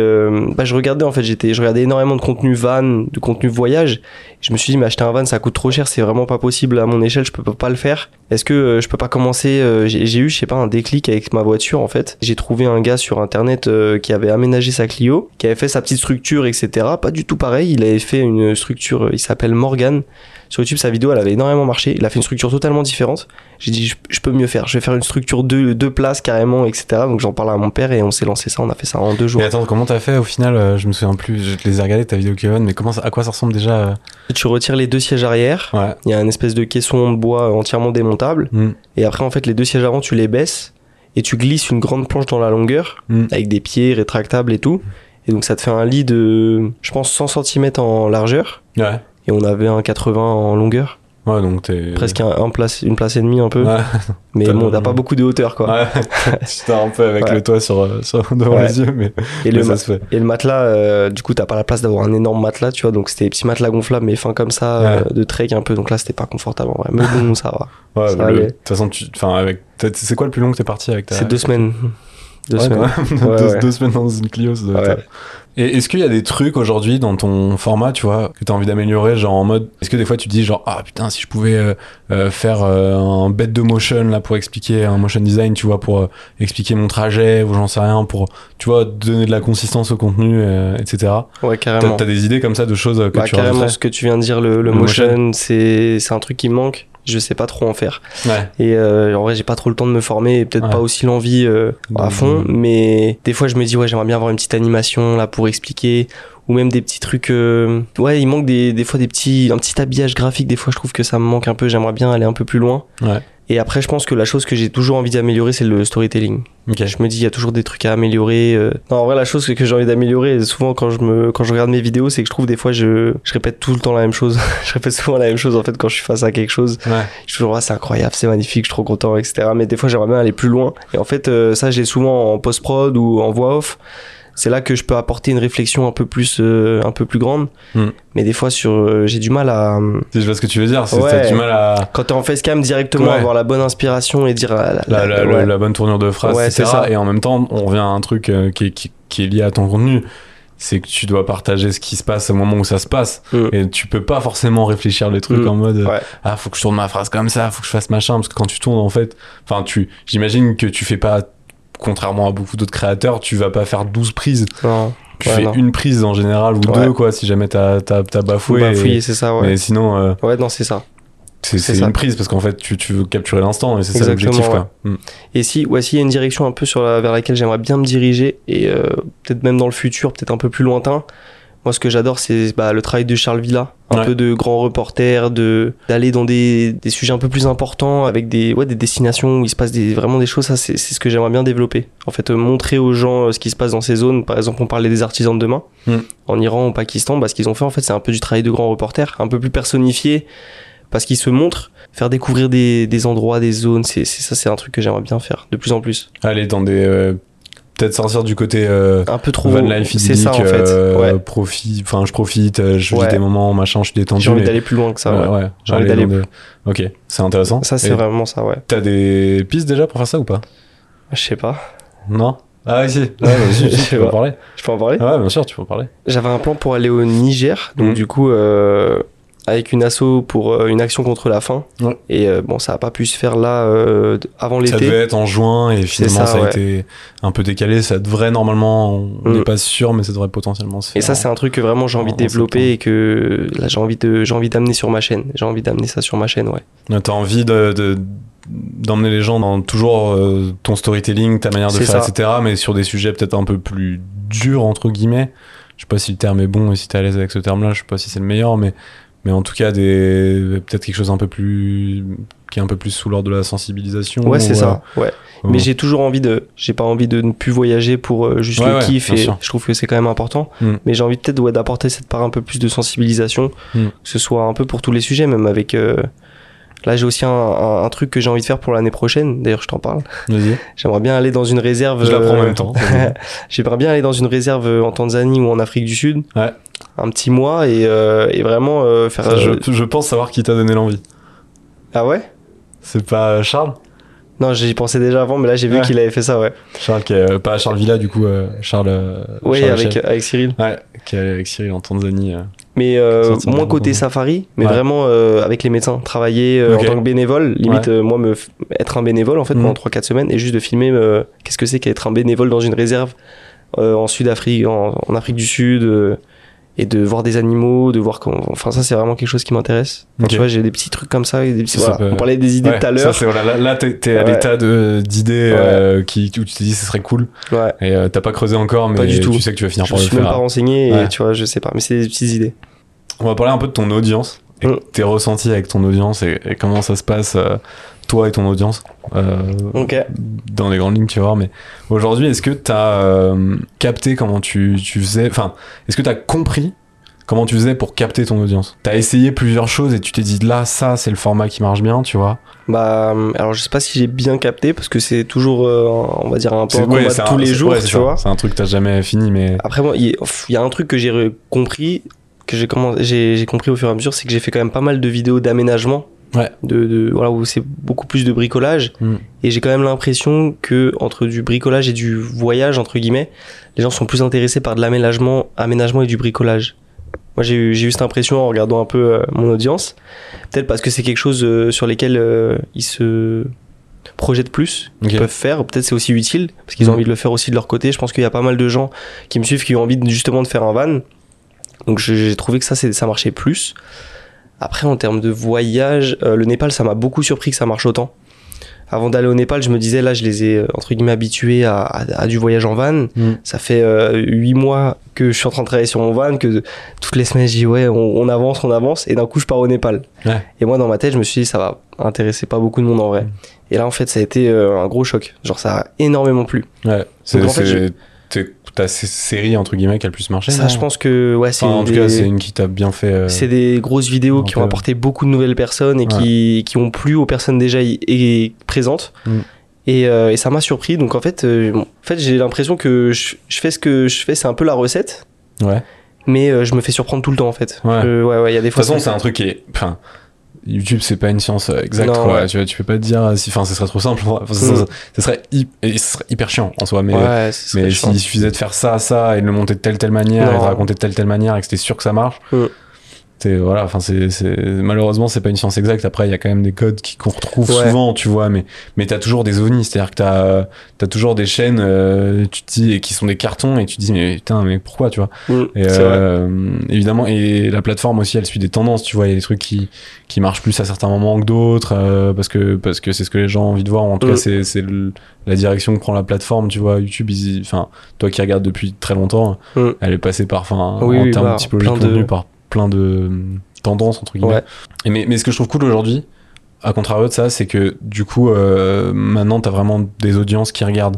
bah, je regardais en fait, j'étais, je regardais énormément de contenu van, de contenu voyage. Je me suis dit, mais acheter un van, ça coûte trop cher, c'est vraiment pas possible à mon échelle, je peux pas le faire. Est-ce que je peux pas commencer J'ai j'ai eu, je sais pas, un déclic avec ma voiture en fait. J'ai trouvé un gars sur internet euh, qui avait aménagé sa Clio, qui avait fait sa petite structure, etc. Pas du tout pareil. Il avait fait une structure, euh, il s'appelle Morgan. Sur YouTube, sa vidéo, elle avait énormément marché. Il a fait une structure totalement différente. J'ai dit, je, je peux mieux faire. Je vais faire une structure deux, deux places carrément, etc. Donc j'en parle à mon père et on s'est lancé ça. On a fait ça en deux jours. Mais attends, comment t'as fait au final euh, Je me souviens plus, je te les ai regardés ta vidéo Kevin, mais comment à quoi ça ressemble déjà Tu retires les deux sièges arrière. Ouais. Il y a une espèce de caisson de bois entièrement démontable. Mm. Et après, en fait, les deux sièges avant, tu les baisses et tu glisses une grande planche dans la longueur Mm. avec des pieds rétractables et tout. Et donc, ça te fait un lit de, je pense, 100 cm en largeur. Ouais. Et on avait un 80 en longueur. Ouais, donc t'es. Presque un, un place, une place et demie un peu. Ouais. Mais T'as bon, t'as pas beaucoup de hauteur, quoi. Ouais, [laughs] tu t'as un peu avec le toit sur, euh, sur [laughs] devant les yeux, mais, Et, mais le ça ma- se fait. et le matelas, euh, du coup, t'as pas la place d'avoir un énorme matelas, tu vois. Donc, c'était des petits matelas gonflables, mais fins comme ça, euh, de trek un peu. Donc là, c'était pas confortable en vrai. Mais bon, ça va. Ouais, le- de toute façon, tu, enfin, avec, c'est quoi le plus long que t'es parti avec ta. C'est deux semaines. Deux semaines. [laughs] deux, semaines dans une Clio, ça doit être- Et est-ce qu'il y a des trucs aujourd'hui dans ton format, tu vois, que t'as envie d'améliorer, genre en mode, est-ce que des fois tu te dis genre, ah putain, si je pouvais euh, euh, faire euh, un bête de motion là pour expliquer un motion design, tu vois, pour euh, expliquer mon trajet ou j'en sais rien, pour, tu vois, donner de la consistance au contenu, euh, etc. Ouais, carrément. t'as des idées comme ça de choses que Bah, tu carrément, ce que tu viens de dire, le, le Le motion, c'est c'est un truc qui me manque. Je sais pas trop en faire. Ouais. Et euh, en vrai, j'ai pas trop le temps de me former et peut-être Ouais. pas aussi l'envie euh, à Mhm. fond. Mais des fois, je me dis, ouais, j'aimerais bien avoir une petite animation là pour expliquer. Ou même des petits trucs. euh, Ouais, il manque des, des fois des petits, un petit habillage graphique. Des fois, je trouve que ça me manque un peu. J'aimerais bien aller un peu plus loin. Ouais. Et après, je pense que la chose que j'ai toujours envie d'améliorer, c'est le storytelling. Je me dis, il y a toujours des trucs à améliorer. euh. Non, en vrai, la chose que, que j'ai envie d'améliorer, souvent quand je me, quand je regarde mes vidéos, c'est que je trouve des fois, je, je répète tout le temps la même chose. [laughs] je répète souvent la même chose, en fait, quand je suis face à quelque chose. Ouais. Je suis toujours, ah, c'est incroyable, c'est magnifique, je suis trop content, etc. Mais des fois, j'aimerais bien aller plus loin. Et en fait, euh, ça, j'ai souvent en post-prod ou en voix off. C'est là que je peux apporter une réflexion un peu plus, euh, un peu plus grande. Hmm. Mais des fois, sur, euh, j'ai du mal à. Je vois ce que tu veux dire, c'est Ouais. du mal à. Quand t'es en facecam, directement Ouais. avoir la bonne inspiration et dire. ah, La, la, ouais. la bonne tournure de phrase, etc. c'est ça. Et en même temps, on revient à un truc euh, qui, est- qui, qui est lié à ton contenu. C'est que tu dois partager ce qui se passe au moment où ça se passe. Mm. Et tu peux pas forcément réfléchir les trucs Mm. en mode. Ah, faut que je tourne ma phrase comme ça, faut que je fasse machin. Parce que quand tu tournes, en fait, enfin, tu, j'imagine que tu fais pas, contrairement à beaucoup d'autres créateurs, tu vas pas faire 12 prises. Non, Tu Ouais, fais non. une prise en général ou Ouais. deux, quoi, si jamais t'as, t'as, t'as bafoué. fouiller, c'est ça, ouais. Mais sinon, euh, Ouais, non, c'est ça. c'est, une prise parce qu'en fait, tu, tu veux capturer l'instant et c'est ça l'objectif, quoi. Mm. Et si, ouais, s'il y a une direction un peu sur la, vers laquelle j'aimerais bien me diriger, et euh, peut-être même dans le futur, peut-être un peu plus lointain, moi ce que j'adore c'est bah, le travail de Charles Villa, un Ouais. peu de grand reporter, de d'aller dans des, des sujets un peu plus importants, avec des, ouais, des destinations où il se passe des, vraiment des choses, ça c'est ce que j'aimerais bien développer. En fait, euh, montrer aux gens euh, ce qui se passe dans ces zones, par exemple on parlait des artisans de demain, Mm. en Iran, au Pakistan, bah, ce qu'ils ont fait en fait c'est un peu du travail de grand reporter, un peu plus personnifié, parce qu'ils se montrent, faire découvrir des, des endroits, des zones, c'est c'est- ça c'est un truc que j'aimerais bien faire de plus en plus. Aller dans des. euh, peut-être sortir du côté. euh, Un peu trop. Van life C'est ça en fait. euh, ouais. profit, enfin je profite, euh, je vis Ouais. des moments, machin, je suis détendu. J'ai envie mais- d'aller plus loin que ça. Ouais, ouais. J'ai envie aller d'aller des- Ok, c'est intéressant. Ça c'est vraiment ça, ouais. T'as des pistes déjà pour faire ça ou pas? Je sais pas. Non? Ah oui, si. [laughs] Ouais, si, tu sais peux en parler. Je peux en parler? Ouais, bien sûr, tu peux en parler. J'avais un plan pour aller au Niger, donc Mhm. du coup euh, avec une asso pour euh, une action contre la faim. Ouais. Et euh, bon, ça a pas pu se faire là euh, avant Ça l'été. devait être en juin et finalement ça, ça, a ouais. été un peu décalé. Ça devrait normalement, on n'est Mm. pas sûr, mais ça devrait potentiellement se faire. Et ça, c'est un truc que vraiment j'ai envie en de développer et que là j'ai envie de j'ai envie d'amener sur ma chaîne. J'ai envie d'amener ça sur ma chaîne, ouais. T'as envie de, de- d'emmener les gens dans toujours euh, ton storytelling, ta manière de C'est faire, ça. etc. Mais sur des sujets peut-être un peu plus durs, entre guillemets. Je sais pas si le terme est bon et si t'es à l'aise avec ce terme-là, je sais pas si c'est le meilleur, mais, mais en tout cas, des, peut-être quelque chose un peu plus. qui est un peu plus sous l'ordre de la sensibilisation. Ouais, c'est ça. Ouais. euh, Mais j'ai toujours envie de j'ai pas envie de ne plus voyager pour euh, juste Ouais, le ouais, kiff et sûr. je trouve que c'est quand même important. Mm. Mais j'ai envie peut-être ouais, d'apporter cette part un peu plus de sensibilisation, Mm. que ce soit un peu pour tous les sujets, même avec. euh, Là, j'ai aussi un, un- un truc que j'ai envie de faire pour l'année prochaine. D'ailleurs, je t'en parle. Vas-y. [laughs] J'aimerais bien aller dans une réserve. Je la prends en même temps. [laughs] J'aimerais bien aller dans une réserve en Tanzanie ou en Afrique du Sud. Ouais. Un petit mois et, euh, et vraiment euh, faire. Ça, je, euh, je pense savoir qui t'a donné l'envie. Ah ouais? C'est pas Charles? Non, j'y pensais déjà avant, mais là, j'ai vu Ouais. qu'il avait fait ça, ouais. Charles qui est, euh, pas Charles Villa du coup, euh, Charles. euh, Oui, Charles avec, avec Cyril. Ouais, qui est avec Cyril en Tanzanie. Mais moins côté safari, mais Ouais. vraiment avec les médecins. Travailler en tant que bénévole. Limite, Ouais. moi, me être un bénévole, en fait, Mhm. pendant 3-4 semaines, et juste de filmer qu'est-ce que c'est qu'être un bénévole dans une réserve en Sud-Afrique, en, en Afrique du Sud, et de voir des animaux, de voir comment. Enfin, ça, c'est vraiment quelque chose qui m'intéresse. Enfin. Tu vois, j'ai des petits trucs comme ça. et Des petits, Ça, ça voilà. peut- On parlait des idées Ouais, tout à l'heure. voilà, là, là, t'es, à Ouais. l'état d'idées euh, qui, où tu t'es dit ce serait cool. Ouais. Et euh, t'as pas creusé encore, mais Pas du tout. tu sais que tu vas finir Je par le suis même faire. pas renseigné, et tu vois, je sais pas. Mais c'est des petites idées. On va parler un peu de ton audience et Mm. tes ressentis avec ton audience et, et comment ça se passe, euh, toi et ton audience. euh, Ok. dans les grandes lignes, tu voir. Mais aujourd'hui, est-ce que tu as capté comment tu, tu faisais Enfin, est-ce que tu as compris comment tu faisais pour capter ton audience? Tu as essayé plusieurs choses et tu t'es dit là, ça, c'est le format qui marche bien, tu vois? Bah, euh, alors je sais pas si j'ai bien capté parce que c'est toujours, euh, on va dire, un peu un ouais, combat c'est de un- tous les jours, ouais, tu ça. vois. C'est un truc que t'as jamais fini, mais. Après, moi, il y, a un truc que j'ai compris, que j'ai compris au fur et à mesure, c'est que j'ai fait quand même pas mal de vidéos d'aménagement. Ouais. De, de- voilà, où c'est beaucoup plus de bricolage. Mm. Et j'ai quand même l'impression que entre du bricolage et du voyage, entre guillemets, les gens sont plus intéressés par de l'aménagement aménagement et du bricolage. Moi, j'ai eu, eu cette impression en regardant un peu euh, mon audience. Peut-être parce que c'est quelque chose euh, sur lesquels euh, ils se projettent plus, Ok. qu'ils peuvent faire. Peut-être c'est aussi utile, parce qu'ils ont Mhm. envie de le faire aussi de leur côté. Je pense qu'il y a pas mal de gens qui me suivent qui ont envie de- justement de faire un van. Donc j'ai trouvé que ça, ça marchait plus. Après, en termes de voyage, euh, le Népal, ça m'a beaucoup surpris que ça marche autant. Avant d'aller au Népal, je me disais, là, je les ai, euh, entre guillemets, habitués à, à- à du voyage en van. Mm. Ça fait euh, huit mois que je suis en train de travailler sur mon van, que toutes les semaines, je dis, ouais, on, on avance, on avance, et d'un coup, je pars au Népal. Ouais. Et moi, dans ma tête, je me suis dit, ça va intéresser pas beaucoup de monde en vrai. Mm. Et là, en fait, ça a été euh, un gros choc. Genre, ça a énormément plu. Ouais. C'est, en fait, ta sé- série, entre guillemets, qui a le plus marché ça, je pense que, ouais, c'est Enfin, en tout cas, c'est une qui t'a bien fait. euh, C'est des grosses vidéos qui ont apporté beaucoup de nouvelles personnes et qui, qui ont plu aux personnes déjà y- et présentes. Mm. Et, euh, et ça m'a surpris. Donc en fait, euh, bon, en fait j'ai l'impression que je, je fais ce que je fais, c'est un peu la recette, Ouais. mais je me fais surprendre tout le temps en fait. Ouais. Ouais, ouais, il y a des De fois. toute façon, c'est un truc qui est. Enfin, YouTube, c'est pas une science euh, exacte. Non, quoi. ouais. Tu, vois, tu peux pas te dire. euh, Si, enfin, ce serait trop simple. [laughs] Enfin, ça, Mm. ça- ça serait, serait hyper chiant en soi. Mais, ouais, serait mais s'il suffisait de faire ça, ça, et de le monter de telle, telle manière, et de raconter de telle, telle manière, et que c'était sûr que ça marche. Mm. C'est, voilà, enfin, c'est, c'est, malheureusement, c'est pas une science exacte. Après, il y a quand même des codes qui, qu'on retrouve Ouais. souvent, tu vois, mais, mais t'as toujours des ovnis. C'est-à-dire que t'as, t'as toujours des chaînes, euh, tu te dis, et qui sont des cartons, et tu te dis, mais putain, mais pourquoi, tu vois? Mm, Et c'est euh, évidemment, et la plateforme aussi, elle suit des tendances. Tu vois, il y a des trucs qui qui marchent plus à certains moments que d'autres euh, parce que parce que c'est ce que les gens ont envie de voir. En tout Mm. cas, c'est c'est le- la direction que prend la plateforme. Tu vois, YouTube, enfin, toi qui regardes depuis très longtemps, Mm. elle est passée par, enfin, Oui, en oui, termes bah, de typologie de plein de- contenu, par plein de tendances entre guillemets. Ouais. Et mais mais ce que je trouve cool aujourd'hui. À contrario de ça, c'est que du coup, euh, maintenant, t'as vraiment des audiences qui regardent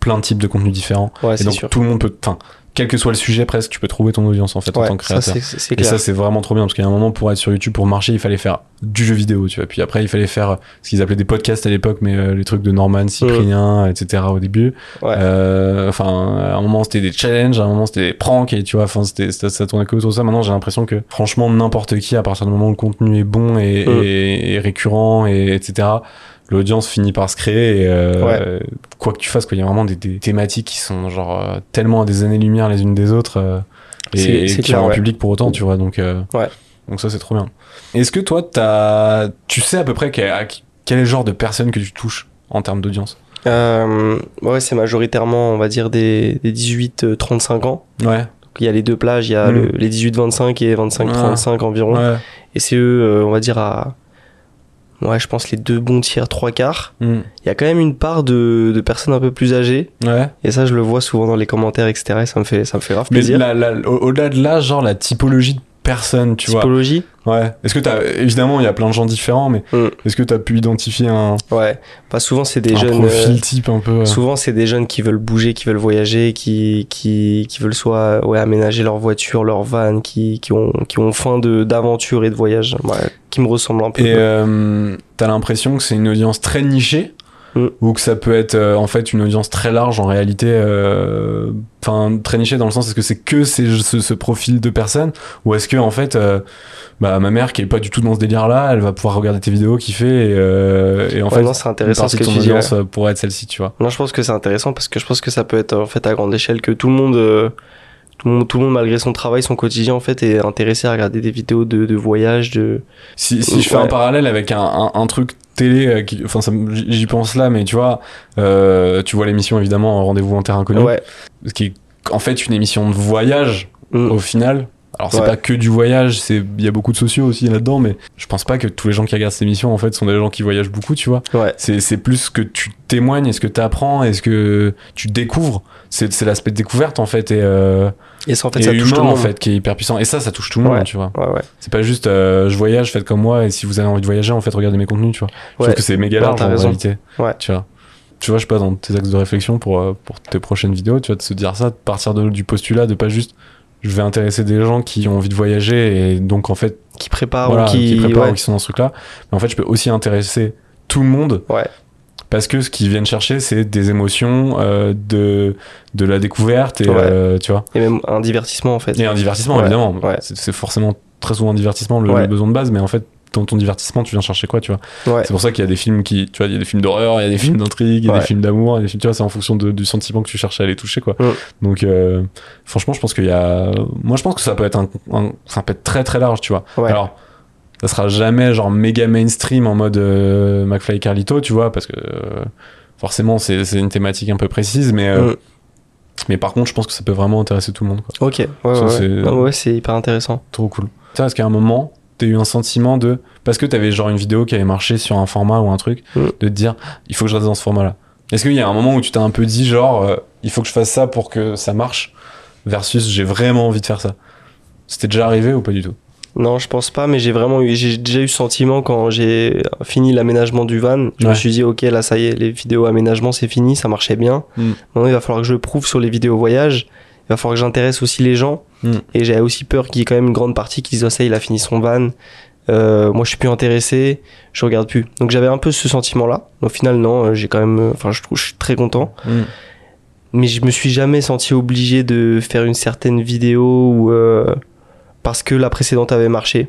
plein de types de contenus différents. Ouais, Et donc sûr. tout le monde peut, enfin, quel que soit le sujet presque, tu peux trouver ton audience en fait en tant que ça créateur. Et ça c'est vraiment trop bien parce qu'il y a un moment pour être sur YouTube pour marcher, il fallait faire du jeu vidéo, tu vois. Puis après il fallait faire ce qu'ils appelaient des podcasts à l'époque, mais euh, les trucs de Norman, Cyprien, etc. au début. Ouais. Euh, Enfin, à un moment c'était des challenges, à un moment c'était des pranks et tu vois, enfin c'était ça, ça tournait que autour de ça. Maintenant j'ai l'impression que franchement n'importe qui à partir du moment où le contenu est bon et, et- et récurrent et etc. L'audience finit par se créer et euh, quoi que tu fasses, il y a vraiment des, des thématiques qui sont genre euh, tellement à des années-lumière les unes des autres euh, et, C'est- et qui ouais. public pour autant, tu vois. Donc, euh, Ouais. donc ça c'est trop bien. Est-ce que toi, as, tu sais à peu près quel, quel est le genre de personne que tu touches en termes d'audience? Ouais, c'est majoritairement, on va dire, des, des 18-35 ans. Ouais. Il y a les deux plages, il y a Mm. le- les 18-25 et 25-35 environ. Ouais. Et c'est eux, euh, on va dire, à. Ouais, je pense les deux bons tiers, trois quarts. Mm. Il y a quand même une part de, de personnes un peu plus âgées. Ouais. Et ça, je le vois souvent dans les commentaires, etc. Et ça me fait, ça me fait grave Mais plaisir. la- la- au- au-delà de là, genre la typologie de personne, tu vois. Typologie Ouais. Est-ce que t'as évidemment il y a plein de gens différents, mais Mm. est-ce que t'as pu identifier un, Ouais. Pas souvent, c'est des un jeunes. profil euh, type un peu Souvent, c'est des jeunes qui veulent bouger, qui veulent voyager, qui, qui, qui veulent soit ouais, aménager leur voiture, leur van, qui, qui, ont, qui ont faim de- d'aventure et de voyage, ouais, qui me ressemblent un peu. Et euh, t'as l'impression que c'est une audience très nichée? Mm. ou que ça peut être euh, en fait une audience très large en réalité euh, enfin très nichée dans le sens est-ce que c'est que ces- ce, ce profil de personnes? Ou est-ce que en fait euh, bah, ma mère qui est pas du tout dans ce délire là elle va pouvoir regarder tes vidéos kiffer et, euh, et en Ouais, fait non, c'est intéressant partie ce que ton tu dis. ouais. audience pourrait être celle-ci tu vois Non, je pense que c'est intéressant parce que je pense que ça peut être en fait à grande échelle que tout le monde, euh, tout le monde, tout le monde malgré son travail, son quotidien en fait, est intéressé à regarder des vidéos de, de voyage, de. si, si je fais Ouais. un parallèle avec un, un, un truc télé euh, qui- enfin j'y pense là mais tu vois euh, tu vois l'émission évidemment rendez-vous en terre inconnue Ouais. ce qui est en fait une émission de voyage Mm. au final. Alors c'est Ouais. pas que du voyage, c'est il y a beaucoup de sociaux aussi là-dedans, mais je pense pas que tous les gens qui regardent cette émission en fait sont des gens qui voyagent beaucoup, tu vois. Ouais. C'est c'est plus ce que tu témoignes, est-ce que tu apprends, est-ce que tu découvres. C'est c'est l'aspect de découverte en fait et, euh, Et ça en fait, et ça touche humain tout le en monde. fait qui est hyper puissant. Et ça, ça touche tout le monde, tu vois. Ouais, ouais. C'est pas juste euh, je voyage, faites comme moi, et si vous avez envie de voyager, en fait regardez mes contenus, tu vois. Je Ouais. trouve que c'est méga large en raison. réalité. Ouais. Tu vois. Tu vois, je sais pas, dans tes axes de réflexion pour, euh, pour tes prochaines vidéos, tu vas de se dire ça, de partir de- du postulat de pas juste je vais intéresser des gens qui ont envie de voyager et donc en fait Qui prépare voilà, ou qui. préparent ouais. ou qui sont dans ce truc là mais en fait je peux aussi intéresser tout le monde Ouais. parce que ce qu'ils viennent chercher c'est des émotions euh, de de la découverte et Ouais. euh, tu vois Et même un divertissement en fait. et un divertissement évidemment ouais. c'est forcément très souvent un divertissement le besoin de base mais en fait dans ton divertissement tu viens chercher quoi tu vois Ouais. c'est pour ça qu'il y a des films qui tu vois il y a des films d'horreur il y a des films d'intrigue il y a Ouais. des films d'amour tu vois c'est en fonction de- du sentiment que tu cherches à aller toucher quoi Mm. donc euh, franchement je pense qu'il y a moi je pense que ça peut être un, un- ça peut être très très large tu vois alors ça sera jamais genre méga mainstream en mode euh, McFly et Carlito tu vois parce que euh, forcément c'est c'est une thématique un peu précise mais euh, Mm. mais par contre je pense que ça peut vraiment intéresser tout le monde quoi. Ok. Ouais, ouais, ouais, c'est hyper intéressant. Trop cool. Tu sais, est-ce qu'à un moment, t'as eu un sentiment de. Parce que t'avais genre une vidéo qui avait marché sur un format ou un truc, Mm. de te dire, il faut que je reste dans ce format-là. Est-ce qu'il y a un moment où tu t'es un peu dit, genre, euh, il faut que je fasse ça pour que ça marche, versus j'ai vraiment envie de faire ça? C'était déjà arrivé ou pas du tout? Non, je pense pas, mais j'ai vraiment eu, j'ai déjà eu ce sentiment quand j'ai fini l'aménagement du van. Je Ouais. me suis dit, ok, là, ça y est, les vidéos aménagement, c'est fini, ça marchait bien. Mm. Maintenant, il va falloir que je le prouve sur les vidéos voyage. Il va falloir que j'intéresse aussi les gens. Mm. Et j'avais aussi peur qu'il y ait quand même une grande partie qui disent, oh, ça, il a fini son van. Euh, moi, je suis plus intéressé, je regarde plus. Donc j'avais un peu ce sentiment-là. Au final, non, euh, j'ai quand même, euh, enfin, je trouve, je suis très content. Mm. Mais je me suis jamais senti obligé de faire une certaine vidéo ou euh, parce que la précédente avait marché.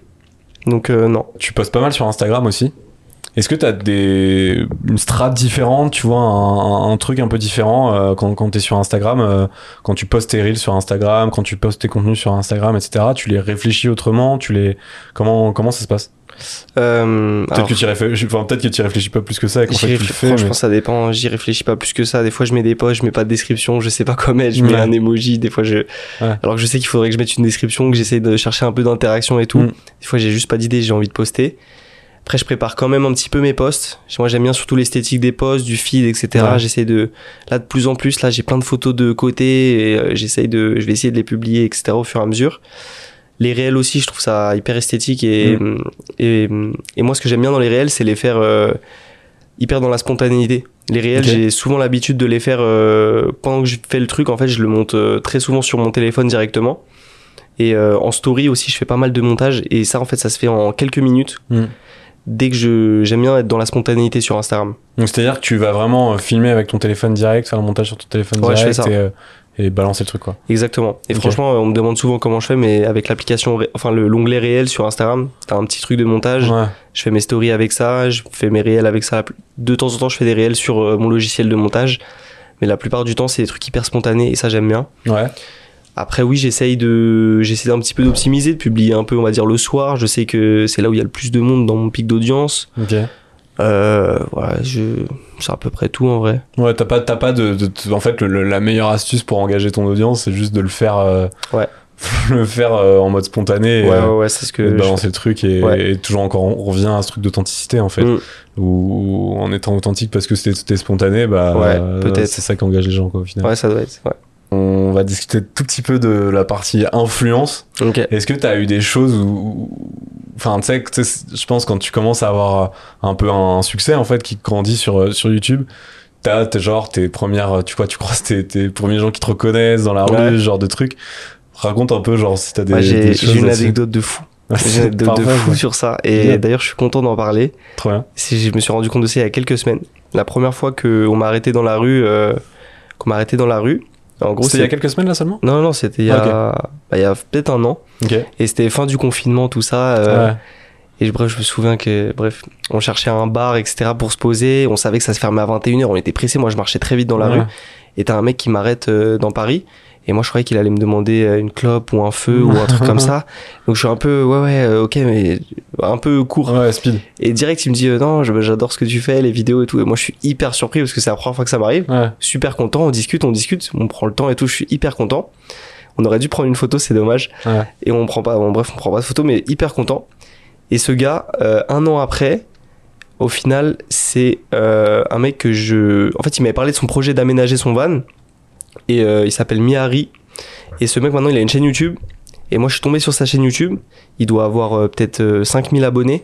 Donc euh, non. Tu postes pas mal sur Instagram aussi? Est-ce que t'as des une strat différente, tu vois, un, un- un truc un peu différent euh, quand, quand t'es sur Instagram, euh, quand tu postes tes reels sur Instagram, quand tu postes tes contenus sur Instagram, etc. Tu les réfléchis autrement, tu les comment comment ça se passe? Euh, Peut-être alors, que tu réfléchis, enfin, peut-être que tu réfléchis pas plus que ça et qu'en fait tu le fais. franchement, mais- ça dépend. J'y réfléchis pas plus que ça. Des fois, je mets des posts, je mets pas de description, je sais pas quoi mettre, je mets Ouais. un emoji. Des fois, je. Ouais. Alors que je sais qu'il faudrait que je mette une description, que j'essaye de chercher un peu d'interaction et tout. Mm. Des fois, j'ai juste pas d'idée, j'ai envie de poster. Après, je prépare quand même un petit peu mes posts. Moi, j'aime bien surtout l'esthétique des posts, du feed, etc. Ouais. J'essaie de. Là, de plus en plus, là, j'ai plein de photos de côté et euh, j'essaye de. Je vais essayer de les publier, etc. au fur et à mesure. Les réels aussi, je trouve ça hyper esthétique et, et, et moi, ce que j'aime bien dans les réels, c'est les faire euh, hyper dans la spontanéité. Les réels, j'ai souvent l'habitude de les faire euh, pendant que je fais le truc. En fait, je le monte euh, très souvent sur mon téléphone directement. Et euh, en story aussi, je fais pas mal de montage. Et ça, en fait, ça se fait en quelques minutes. Mm. Dès que je j'aime bien être dans la spontanéité sur Instagram. Donc c'est-à-dire que tu vas vraiment euh, filmer avec ton téléphone direct, faire le montage sur ton téléphone Ouais, je direct fais ça. et, euh, et balancer le truc quoi. Exactement. Et franchement, on me demande souvent comment je fais, mais avec l'application, ré- enfin le l'onglet réel sur Instagram, t'as un petit truc de montage. Ouais. Je fais mes stories avec ça, je fais mes réels avec ça. De temps en temps, je fais des réels sur euh, mon logiciel de montage. Mais la plupart du temps, c'est des trucs hyper spontanés et ça, j'aime bien. Ouais. Après, oui, j'essaye de, j'essaie un petit peu d'optimiser, de publier un peu, on va dire, le soir. Je sais que c'est là où il y a le plus de monde dans mon pic d'audience. Ok. Euh, voilà, je, c'est à peu près tout en vrai. Ouais, t'as pas, t'as pas de, de- de- En fait, le- le- la meilleure astuce pour engager ton audience, c'est juste de le faire. euh, Ouais. [laughs] le faire euh, en mode spontané. ouais, euh, ouais, ouais, c'est ce que. de balancer le truc et, Ouais. et toujours encore on revient à ce truc d'authenticité en fait Mm. où, en étant authentique parce que c'était spontané bah Ouais, euh, peut-être. c'est ça qui engage les gens quoi au final Ouais, ça doit être. Ouais. On va discuter tout petit peu de la partie influence est-ce que tu as eu des choses où enfin tu sais je pense quand tu commences à avoir un peu un succès en fait qui grandit sur sur YouTube T'as t'es genre tes premières, tu vois, tu croises tes, tes premiers gens qui te reconnaissent dans la rue, Ouais. ce genre de trucs. Raconte un peu, genre, si t'as des, j'ai des choses [laughs] j'ai une anecdote de fou. J'ai une anecdote de fou ouais. sur ça. Et d'ailleurs, je suis content d'en parler. Trop bien. Si je me suis rendu compte de ça il y a quelques semaines. La première fois qu'on m'a arrêté dans la rue, euh, qu'on m'a arrêté dans la rue. En gros, C'était il y a quelques semaines là seulement? Non, non, c'était il y a, bah, il y a peut-être un an. Ok. Et c'était fin du confinement, tout ça. euh, Ouais. Et bref, je me souviens que, bref, on cherchait un bar, etc. pour se poser. On savait que ça se fermait à 21h. On était pressés. Moi, je marchais très vite dans la Ouais. rue. Et t'as un mec qui m'arrête euh, dans Paris. Et moi, je croyais qu'il allait me demander euh, une clope ou un feu ou un truc comme [laughs] ça. Donc, je suis un peu, ouais, ouais, euh, ok, mais un peu court. Ouais, speed. Et direct, il me dit, euh, non, j'adore ce que tu fais, les vidéos et tout. Et moi, je suis hyper surpris parce que c'est la première fois que ça m'arrive. Ouais. Super content. On discute, on discute. On prend le temps et tout. Je suis hyper content. On aurait dû prendre une photo, c'est dommage. Ouais. Et on prend pas, bon, bref, on prend pas de photo, mais hyper content. Et ce gars, euh, un an après, au final, c'est euh, un mec que je. En fait, il m'avait parlé de son projet d'aménager son van. Et euh, il s'appelle Mihari. Et ce mec, maintenant, il a une chaîne YouTube. Et moi, je suis tombé sur sa chaîne YouTube. Il doit avoir euh, peut-être euh, 5000 abonnés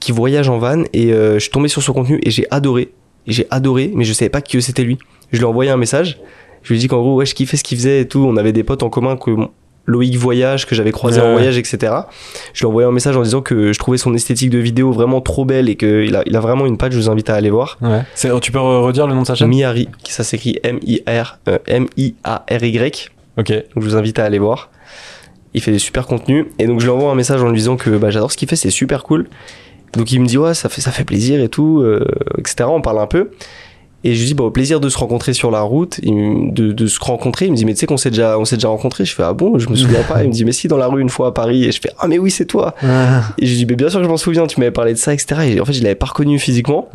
qui voyage en van. Et je suis tombé sur son contenu et j'ai adoré. J'ai adoré, mais je savais pas que c'était lui. Je lui ai envoyé un message. Je lui ai dit qu'en gros, ouais, je kiffais ce qu'il faisait et tout. On avait des potes en commun que Loïc Voyage, que j'avais croisé Ouais, en voyage, etc. Je lui ai envoyé un message en disant que je trouvais son esthétique de vidéo vraiment trop belle et qu'il a, il a vraiment une patte. Je vous invite à aller voir. Ouais. C'est- Tu peux re- redire le nom de sa chaîne? Mihari, qui ça s'écrit M-I-R, euh. Ok. Donc je vous invite à aller voir. Il fait des super contenus. Et donc je lui envoie un message en lui disant que bah, j'adore ce qu'il fait, c'est super cool. Donc il me dit ouais, ça fait, ça fait plaisir et tout, euh, etc. On parle un peu. Et je lui dis bah, au plaisir de se rencontrer sur la route, de, de se rencontrer. Il me dit mais tu sais qu'on s'est déjà, on s'est déjà rencontré. Je fais ah bon, je me souviens pas. Il me dit mais si dans la rue une fois à Paris. Et je fais ah mais oui c'est toi. Et je lui dis mais bien sûr que je m'en souviens. Tu m'avais parlé de ça, etc. Et en fait je l'avais pas reconnu physiquement.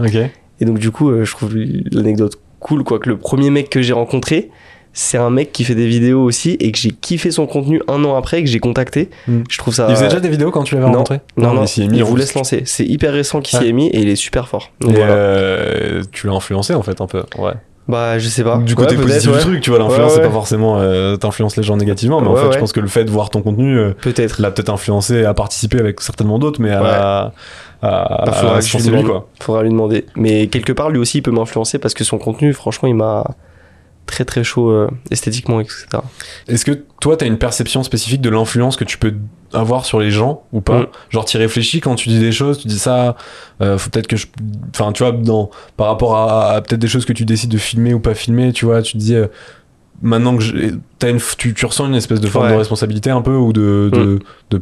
Et donc du coup, euh, je trouve l'anecdote cool, quoi, que le premier mec que j'ai rencontré, c'est un mec qui fait des vidéos aussi et que j'ai kiffé son contenu un an après, que j'ai contacté. Mm. Je trouve ça. Il faisait déjà des vidéos quand tu l'avais non. rencontré Non, non, il s'y est il, mis en voulait se lancer. C'est hyper récent qu'il s'y Ouais. est mis et il est super fort. Donc Et voilà. euh, tu l'as influencé en fait un peu. Ouais. Bah, je sais pas. Du côté positif ouais. du truc, tu vois, l'influence Ouais, c'est pas forcément euh, t'influences les gens négativement, mais en Ouais, fait je pense que le fait de voir ton contenu euh, Peut-être. l'a peut-être influencé à participer avec certainement d'autres, mais à, à, Bah, faudra à lui lui, quoi. Faudra lui demander. Mais quelque part, lui aussi, il peut m'influencer parce que son contenu, franchement, il m'a. Très très chaud euh, esthétiquement, etc. Est-ce que toi, t'as une perception spécifique de l'influence que tu peux avoir sur les gens ou pas? Mm. Genre, t'y réfléchis quand tu dis des choses, tu dis ça, euh, faut peut-être que je. Enfin, tu vois, dans, par rapport à, à peut-être des choses que tu décides de filmer ou pas filmer, tu vois, tu te dis. euh, maintenant que une, tu, tu ressens une espèce de forme Ouais. de responsabilité un peu ou de, de, de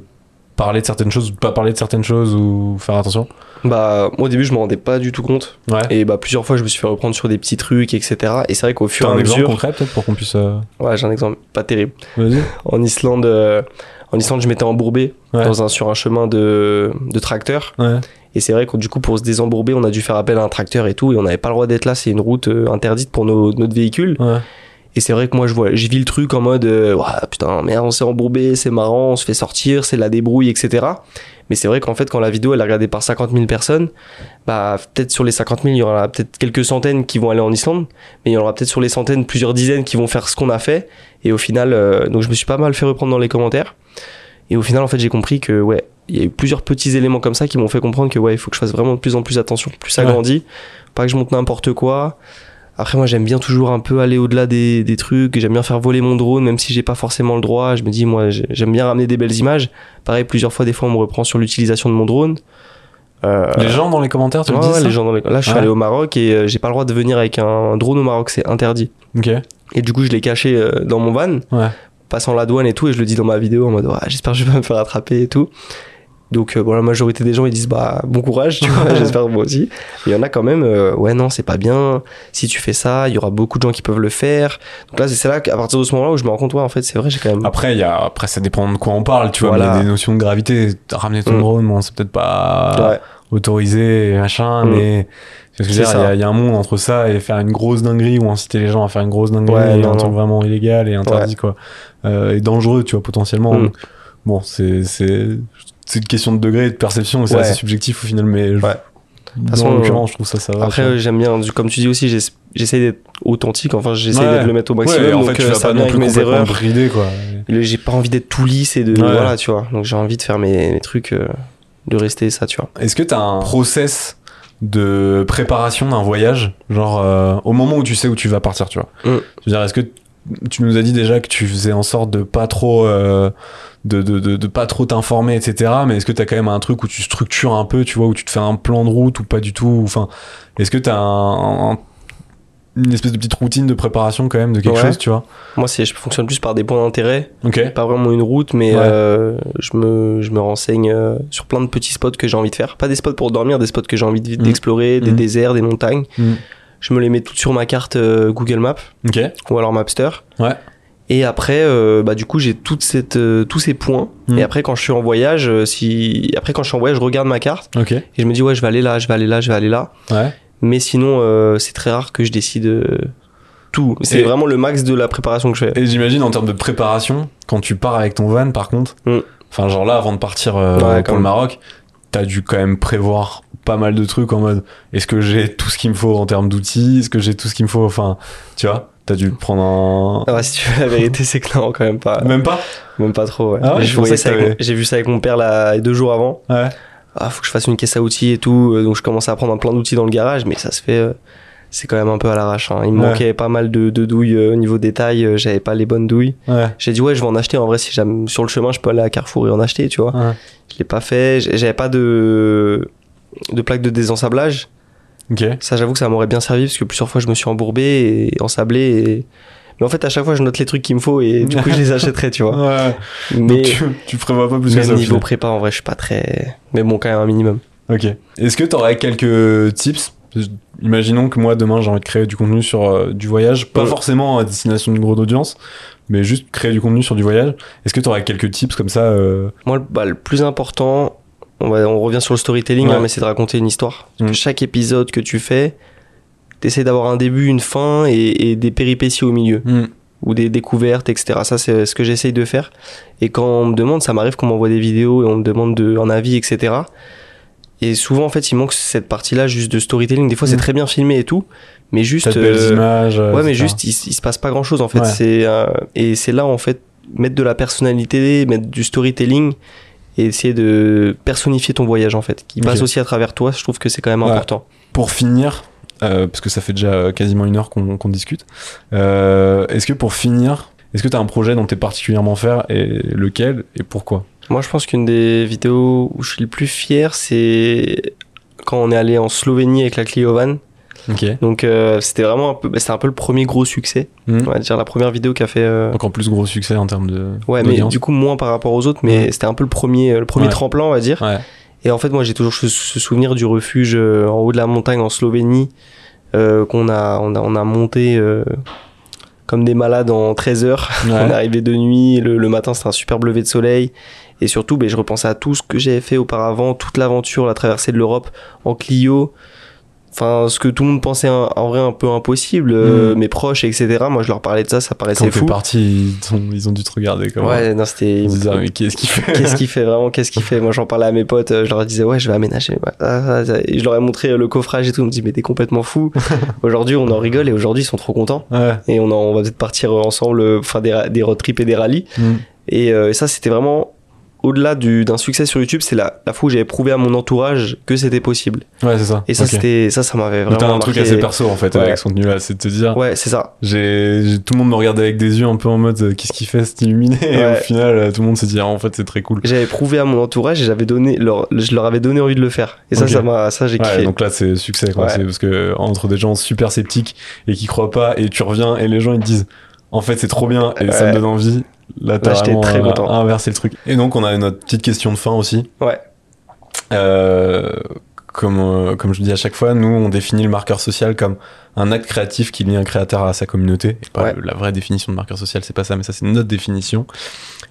parler de certaines choses ou de pas parler de certaines choses ou faire attention? Bah, moi au début, je me rendais pas du tout compte. Ouais. Et bah, plusieurs fois, je me suis fait reprendre sur des petits trucs, etc. Et c'est vrai qu'au fur et un à exemple mesure. concret peut-être pour qu'on puisse. euh, Ouais, j'ai un exemple pas terrible. Vas-y. [laughs] En Islande, euh, en Islande, je m'étais embourbé Ouais. dans un, sur un chemin de, de tracteur. Ouais. Et c'est vrai que du coup, pour se désembourber, on a dû faire appel à un tracteur et tout. Et on n'avait pas le droit d'être là. C'est une route euh, interdite pour nos, notre véhicule. Et c'est vrai que moi, je vois, j'ai vu le truc en mode, euh, Ouah, putain, merde, on s'est embourbé, c'est marrant, on se fait sortir, c'est la débrouille, etc. Mais c'est vrai qu'en fait, quand la vidéo elle est regardée par 50 000 personnes, bah, peut-être sur les 50 000, il y aura peut-être quelques centaines qui vont aller en Islande, mais il y en aura peut-être sur les centaines, plusieurs dizaines qui vont faire ce qu'on a fait. Et au final, euh, donc je me suis pas mal fait reprendre dans les commentaires. Et au final, en fait, j'ai compris que, ouais, il y a eu plusieurs petits éléments comme ça qui m'ont fait comprendre que, ouais, il faut que je fasse vraiment de plus en plus attention, plus ça Ouais. grandit, pas que je monte n'importe quoi. Après, moi, j'aime bien toujours un peu aller au-delà des, des trucs. J'aime bien faire voler mon drone, même si j'ai pas forcément le droit. Je me dis, moi, j'ai- j'aime bien ramener des belles images. Pareil, plusieurs fois, des fois, on me reprend sur l'utilisation de mon drone. Euh, Les gens dans les commentaires te ouais, le disent ouais, ça les gens dans les- Là, je suis Ouais. allé au Maroc et euh, j'ai pas le droit de venir avec un drone au Maroc, c'est interdit. Ok. Et du coup, je l'ai caché euh, dans mon van, passant la douane et tout, et je le dis dans ma vidéo en mode, j'espère que je vais pas me faire attraper et tout. Donc, euh, bon, la majorité des gens, ils disent, bah, bon courage, tu vois, [laughs] j'espère moi aussi. Et Il y en a quand même, euh, ouais, non, c'est pas bien. Si tu fais ça, il y aura beaucoup de gens qui peuvent le faire. Donc là, c'est là qu'à partir de ce moment-là où je me rends compte, ouais, en fait, c'est vrai, j'ai quand même. Après, il y a, après, ça dépend de quoi on parle, tu vois. Voilà. Mais il y a des notions de gravité. Ramener ton Mm. drone, bon, c'est peut-être pas Ouais. autorisé, machin, Mm. mais. il y y, a un monde entre ça et faire une grosse dinguerie ou inciter les gens à faire une grosse dinguerie Ouais, et non, un truc vraiment illégal et interdit, quoi. Euh, et dangereux, tu vois, potentiellement. Mm. Bon, c'est, une question de degré et de perception, c'est Ouais. assez subjectif au final, mais. je- Ouais. Dans façon, l'occurrence, je trouve ça, ça va. Après, euh, j'aime bien, comme tu dis aussi, j'ess- j'essaie d'être authentique, enfin, j'essaie Ouais. d'être le mettre au Ouais, maximum. en donc, fait, tu euh, vas ça pas non plus mes erreurs. quoi. J'ai pas envie d'être tout lisse et de. Ouais. Voilà, tu vois. Donc j'ai envie de faire mes, mes trucs, euh, de rester ça, tu vois. Est-ce que tu as un process de préparation d'un voyage? Genre, euh, au moment où tu sais où tu vas partir, tu vois Mm. Je veux dire, est-ce que tu nous as dit déjà que tu faisais en sorte de pas trop. euh, de, de, de, de pas trop t'informer, etc. Mais est-ce que tu as quand même un truc où tu structures un peu, tu vois, où tu te fais un plan de route ou pas du tout Enfin, est-ce que tu as un- un- une espèce de petite routine de préparation quand même de quelque Ouais. chose, tu vois? Moi, c'est, je fonctionne plus par des points d'intérêt. Ok. Pas vraiment une route, mais Ouais. euh, je, me, je me renseigne euh, sur plein de petits spots que j'ai envie de faire. Pas des spots pour dormir, des spots que j'ai envie Mm. d'explorer, des Mm. déserts, des montagnes. Mm. Je me les mets toutes sur ma carte euh, Google Maps ou alors Mapster. Ouais. Et après, euh, bah, du coup, j'ai toute cette, euh, tous ces points. Mm. Et après, quand je suis en voyage, si... après, quand je suis en voyage, je regarde ma carte et je me dis, ouais, je vais aller là, je vais aller là, je vais aller là. Ouais. Mais sinon, c'est très rare que je décide tout. C'est vraiment le max de la préparation que je fais. Et j'imagine en termes de préparation, quand tu pars avec ton van, par contre, Mm. enfin genre là, avant de partir Ouais, pour le. Maroc, t'as dû quand même prévoir pas mal de trucs en mode est-ce que j'ai tout ce qu'il me faut en termes d'outils, est-ce que j'ai tout ce qu'il me faut, enfin, tu vois, t'as dû prendre un. Ah, si tu veux, la vérité, c'est que non, quand même pas. Même pas? Même pas trop, ouais. Ah ouais, J'ai vu ça avec mon père là, deux jours avant. Ouais. Ah, faut que je fasse une caisse à outils et tout. euh, Donc je commençais à prendre plein d'outils dans le garage, mais ça se fait. euh, C'est quand même un peu à l'arrache. hein. Il me Ouais. manquait pas mal de, de douilles euh, au niveau détail. euh, J'avais pas les bonnes douilles. Ouais. J'ai dit ouais, je vais en acheter. En vrai, si jamais sur le chemin, je peux aller à Carrefour et en acheter, tu vois. Je l'ai pas fait. J'avais pas de de plaque de désensablage. Ok. Ça, j'avoue que ça m'aurait bien servi parce que plusieurs fois, je me suis embourbé et ensablé. Et... Mais en fait, à chaque fois, je note les trucs qu'il me faut et du coup, je les [laughs] achèterais, tu vois. Ouais. Mais Donc tu, tu prévois pas plus que ça. au niveau prépa, en vrai, je suis pas très. Mais bon, quand même un minimum. Ok. Est-ce que t'aurais quelques tips? Imaginons que moi demain j'ai envie de créer du contenu sur euh, du voyage, pas Ouais. forcément à destination d'une grosse audience, mais juste créer du contenu sur du voyage. Est-ce que t'aurais quelques tips comme ça euh, Moi, bah, le plus important, on, va, on revient sur le storytelling, Ouais. hein, mais c'est de raconter une histoire. Parce Mm. que chaque épisode que tu fais, t'essaies d'avoir un début, une fin et, et des péripéties au milieu. Ou des découvertes, etc. Ça, c'est ce que j'essaye de faire. Et quand on me demande, ça m'arrive qu'on m'envoie des vidéos et on me demande de, un avis, etc. Et souvent, en fait, il manque cette partie-là juste de storytelling. Des fois, c'est Mm. très bien filmé et tout, mais juste. Peut-être belles euh, images. euh, Ouais, mais juste, il, il se passe pas grand chose en fait. Ouais. C'est, euh, et c'est là, en fait, mettre de la personnalité, mettre du storytelling et essayer de personnifier ton voyage en fait, qui passe aussi à travers toi. Je trouve que c'est quand même Ouais. important. Pour finir, euh, parce que ça fait déjà quasiment une heure qu'on discute. Euh, est-ce que pour finir, est-ce que tu as un projet dont tu es particulièrement fier et lequel et pourquoi? Moi, je pense qu'une des vidéos où je suis le plus fier, c'est quand on est allé en Slovénie avec la Clio Donc, euh, c'était vraiment un peu, bah, c'était un peu le premier gros succès. Mhm. On va dire la première vidéo qui a fait. euh, Encore plus gros succès en termes de. Ouais, mais du coup moins par rapport aux autres, mais Mhm. c'était un peu le premier, le premier Ouais. tremplin, on va dire. Ouais. Et en fait, moi, j'ai toujours ce, ce souvenir du refuge euh, en haut de la montagne en Slovénie euh, qu'on a, on a, on a monté euh, comme des malades en 13 heures. [laughs] Ouais. on est arrivé de nuit, le, le matin, c'était un superbe lever de soleil. Et surtout, ben, je repensais à tout ce que j'avais fait auparavant, toute l'aventure, la traversée de l'Europe en Clio. Enfin, ce que tout le monde pensait en, en vrai un peu impossible, euh, Mhm. mes proches, etc. Moi, je leur parlais de ça, ça Quand paraissait t'es fou. parti, ils ont, ils ont dû te regarder comme Ouais, non, c'était. Ils se disaient, mais qu'est-ce qu'il fait Qu'est-ce qu'il fait vraiment Qu'est-ce qu'il fait? Moi, j'en parlais à mes potes. euh, Je leur disais, ouais, je vais aménager. Ah, ah, et je leur ai montré le coffrage et tout. Ils me disent, mais t'es complètement fou. [laughs] aujourd'hui, on en rigole et aujourd'hui, ils sont trop contents. Ouais. Et on, en- on va peut-être partir ensemble, euh, faire des, des road trips et des rallyes. Mm. Et, euh, et ça, c'était vraiment au-delà du- d'un succès sur YouTube. C'est la, la fois où j'avais prouvé à mon entourage que c'était possible. Ouais, c'est ça. Et ça, c'était ça, ça m'avait vraiment. T'as un truc assez perso en fait Ouais. avec ce contenu-là, c'est de te dire, Ouais, c'est ça. j'ai, j'ai- tout le monde me regardait avec des yeux un peu en mode euh, qu'est-ce qu'il fait, c'est illuminé? Et au final, euh, tout le monde se dit, ah, en fait, c'est très cool. J'avais prouvé à mon entourage et j'avais donné, leur, je leur avais donné envie de le faire. Et ça, ça m'a, ça, j'ai Ouais, kiffé. donc là, c'est succès quoi. C'est parce que entre des gens super sceptiques et qui croient pas, et tu reviens et les gens ils te disent, en fait, c'est trop bien et ça me donne envie. Là, t'as vraiment très euh, content. inversé le truc. Et donc, on a notre petite question de fin aussi. Ouais. Euh, comme, euh, comme je dis à chaque fois, nous, on définit le marqueur social comme un acte créatif qui lie un créateur à sa communauté. Et pas Ouais. le- la vraie définition de marqueur social, c'est pas ça, mais ça, c'est notre définition.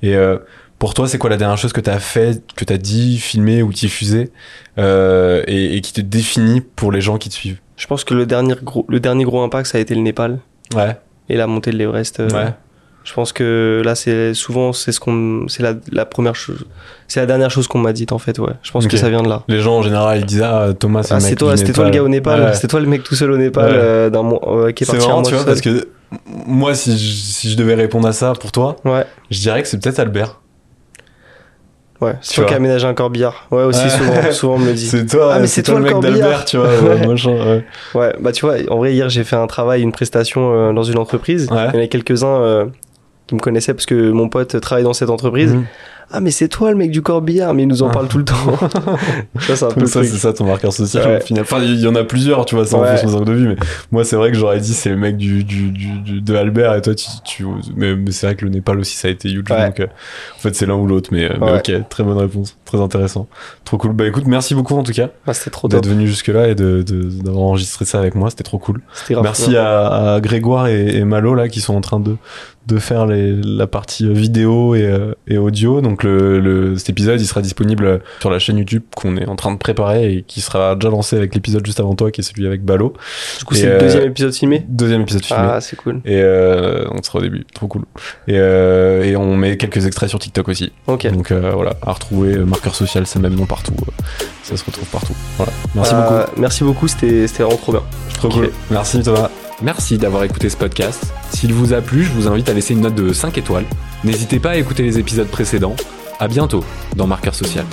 Et euh, pour toi, c'est quoi la dernière chose que tu as fait, que tu as dit, filmé ou diffusé, euh, et, et qui te définit pour les gens qui te suivent? Je pense que le dernier gros, le dernier gros impact, ça a été le Népal Ouais, et la montée de l'Everest. euh, ouais. Je pense que là, c'est souvent, c'est ce qu'on, c'est la, la première chose, c'est la dernière chose qu'on m'a dite en fait, ouais. Je pense Ok. que ça vient de là. Les gens en général, ils disent Ah, Thomas, c'est Ah, c'est mec toi, c'était toi le gars au Népal, Ouais. c'était toi le mec tout seul au Népal, Ouais. euh, d'un euh, qui est C'est parti un marrant, tu vois, parce que moi, si je, si je devais répondre à ça pour toi, Ouais, je dirais que c'est peut-être Albert. ouais. C'est toi qui aménagé un corbillard. Ouais, aussi Ouais. souvent, souvent on me le dit. [laughs] C'est toi, Ah, mais c'est c'est toi, toi le mec d'Albert, tu vois. [laughs] ouais, machin, ouais. Ouais, bah tu vois, en vrai hier j'ai fait un travail, une prestation euh, dans une entreprise. Ouais. Il y en avait quelques-uns euh, qui me connaissaient parce que mon pote travaille dans cette entreprise. Mhm. Ah mais c'est toi le mec du corbillard, mais il nous en Ah. parle tout le temps. [laughs] ça c'est un peu ça, c'est ça ton marqueur social Ouais. au final. Enfin, il y en a plusieurs, tu vois, ça en Ouais. fonction des angles de vue, mais moi, c'est vrai que j'aurais dit c'est le mec du, du, du, de Albert et toi, tu, tu mais, mais c'est vrai que le Népal aussi, ça a été huge, Ouais. donc euh, en fait, c'est l'un ou l'autre, mais, euh, mais ok, très bonne réponse, très intéressant, trop cool. Bah écoute, merci beaucoup en tout cas Ah, c'était trop d'être venu jusque là et de, d'avoir enregistré ça avec moi, c'était trop cool. Merci à Grégoire et, et Malo là qui sont en train de, de faire les, la partie euh, vidéo et, euh, et audio. Donc le, le- cet épisode il sera disponible sur la chaîne YouTube qu'on est en train de préparer et qui sera déjà lancé avec l'épisode juste avant toi qui est celui avec Balo. Du coup c'est le euh, deuxième épisode filmé. Deuxième épisode filmé. Ah c'est cool. Et euh, on sera au début, trop cool. Et, euh, et on met quelques extraits sur TikTok aussi. Ok. Donc euh, voilà, à retrouver, euh, marqueur social, c'est le même nom partout. euh, ça se retrouve partout. Voilà, merci Euh, beaucoup. Merci beaucoup, c'était vraiment trop bien. Trop ok. cool. Merci Thomas. Merci d'avoir écouté ce podcast. S'il vous a plu, je vous invite à laisser une note de 5 étoiles. N'hésitez pas à écouter les épisodes précédents. À bientôt dans Marqueur Social.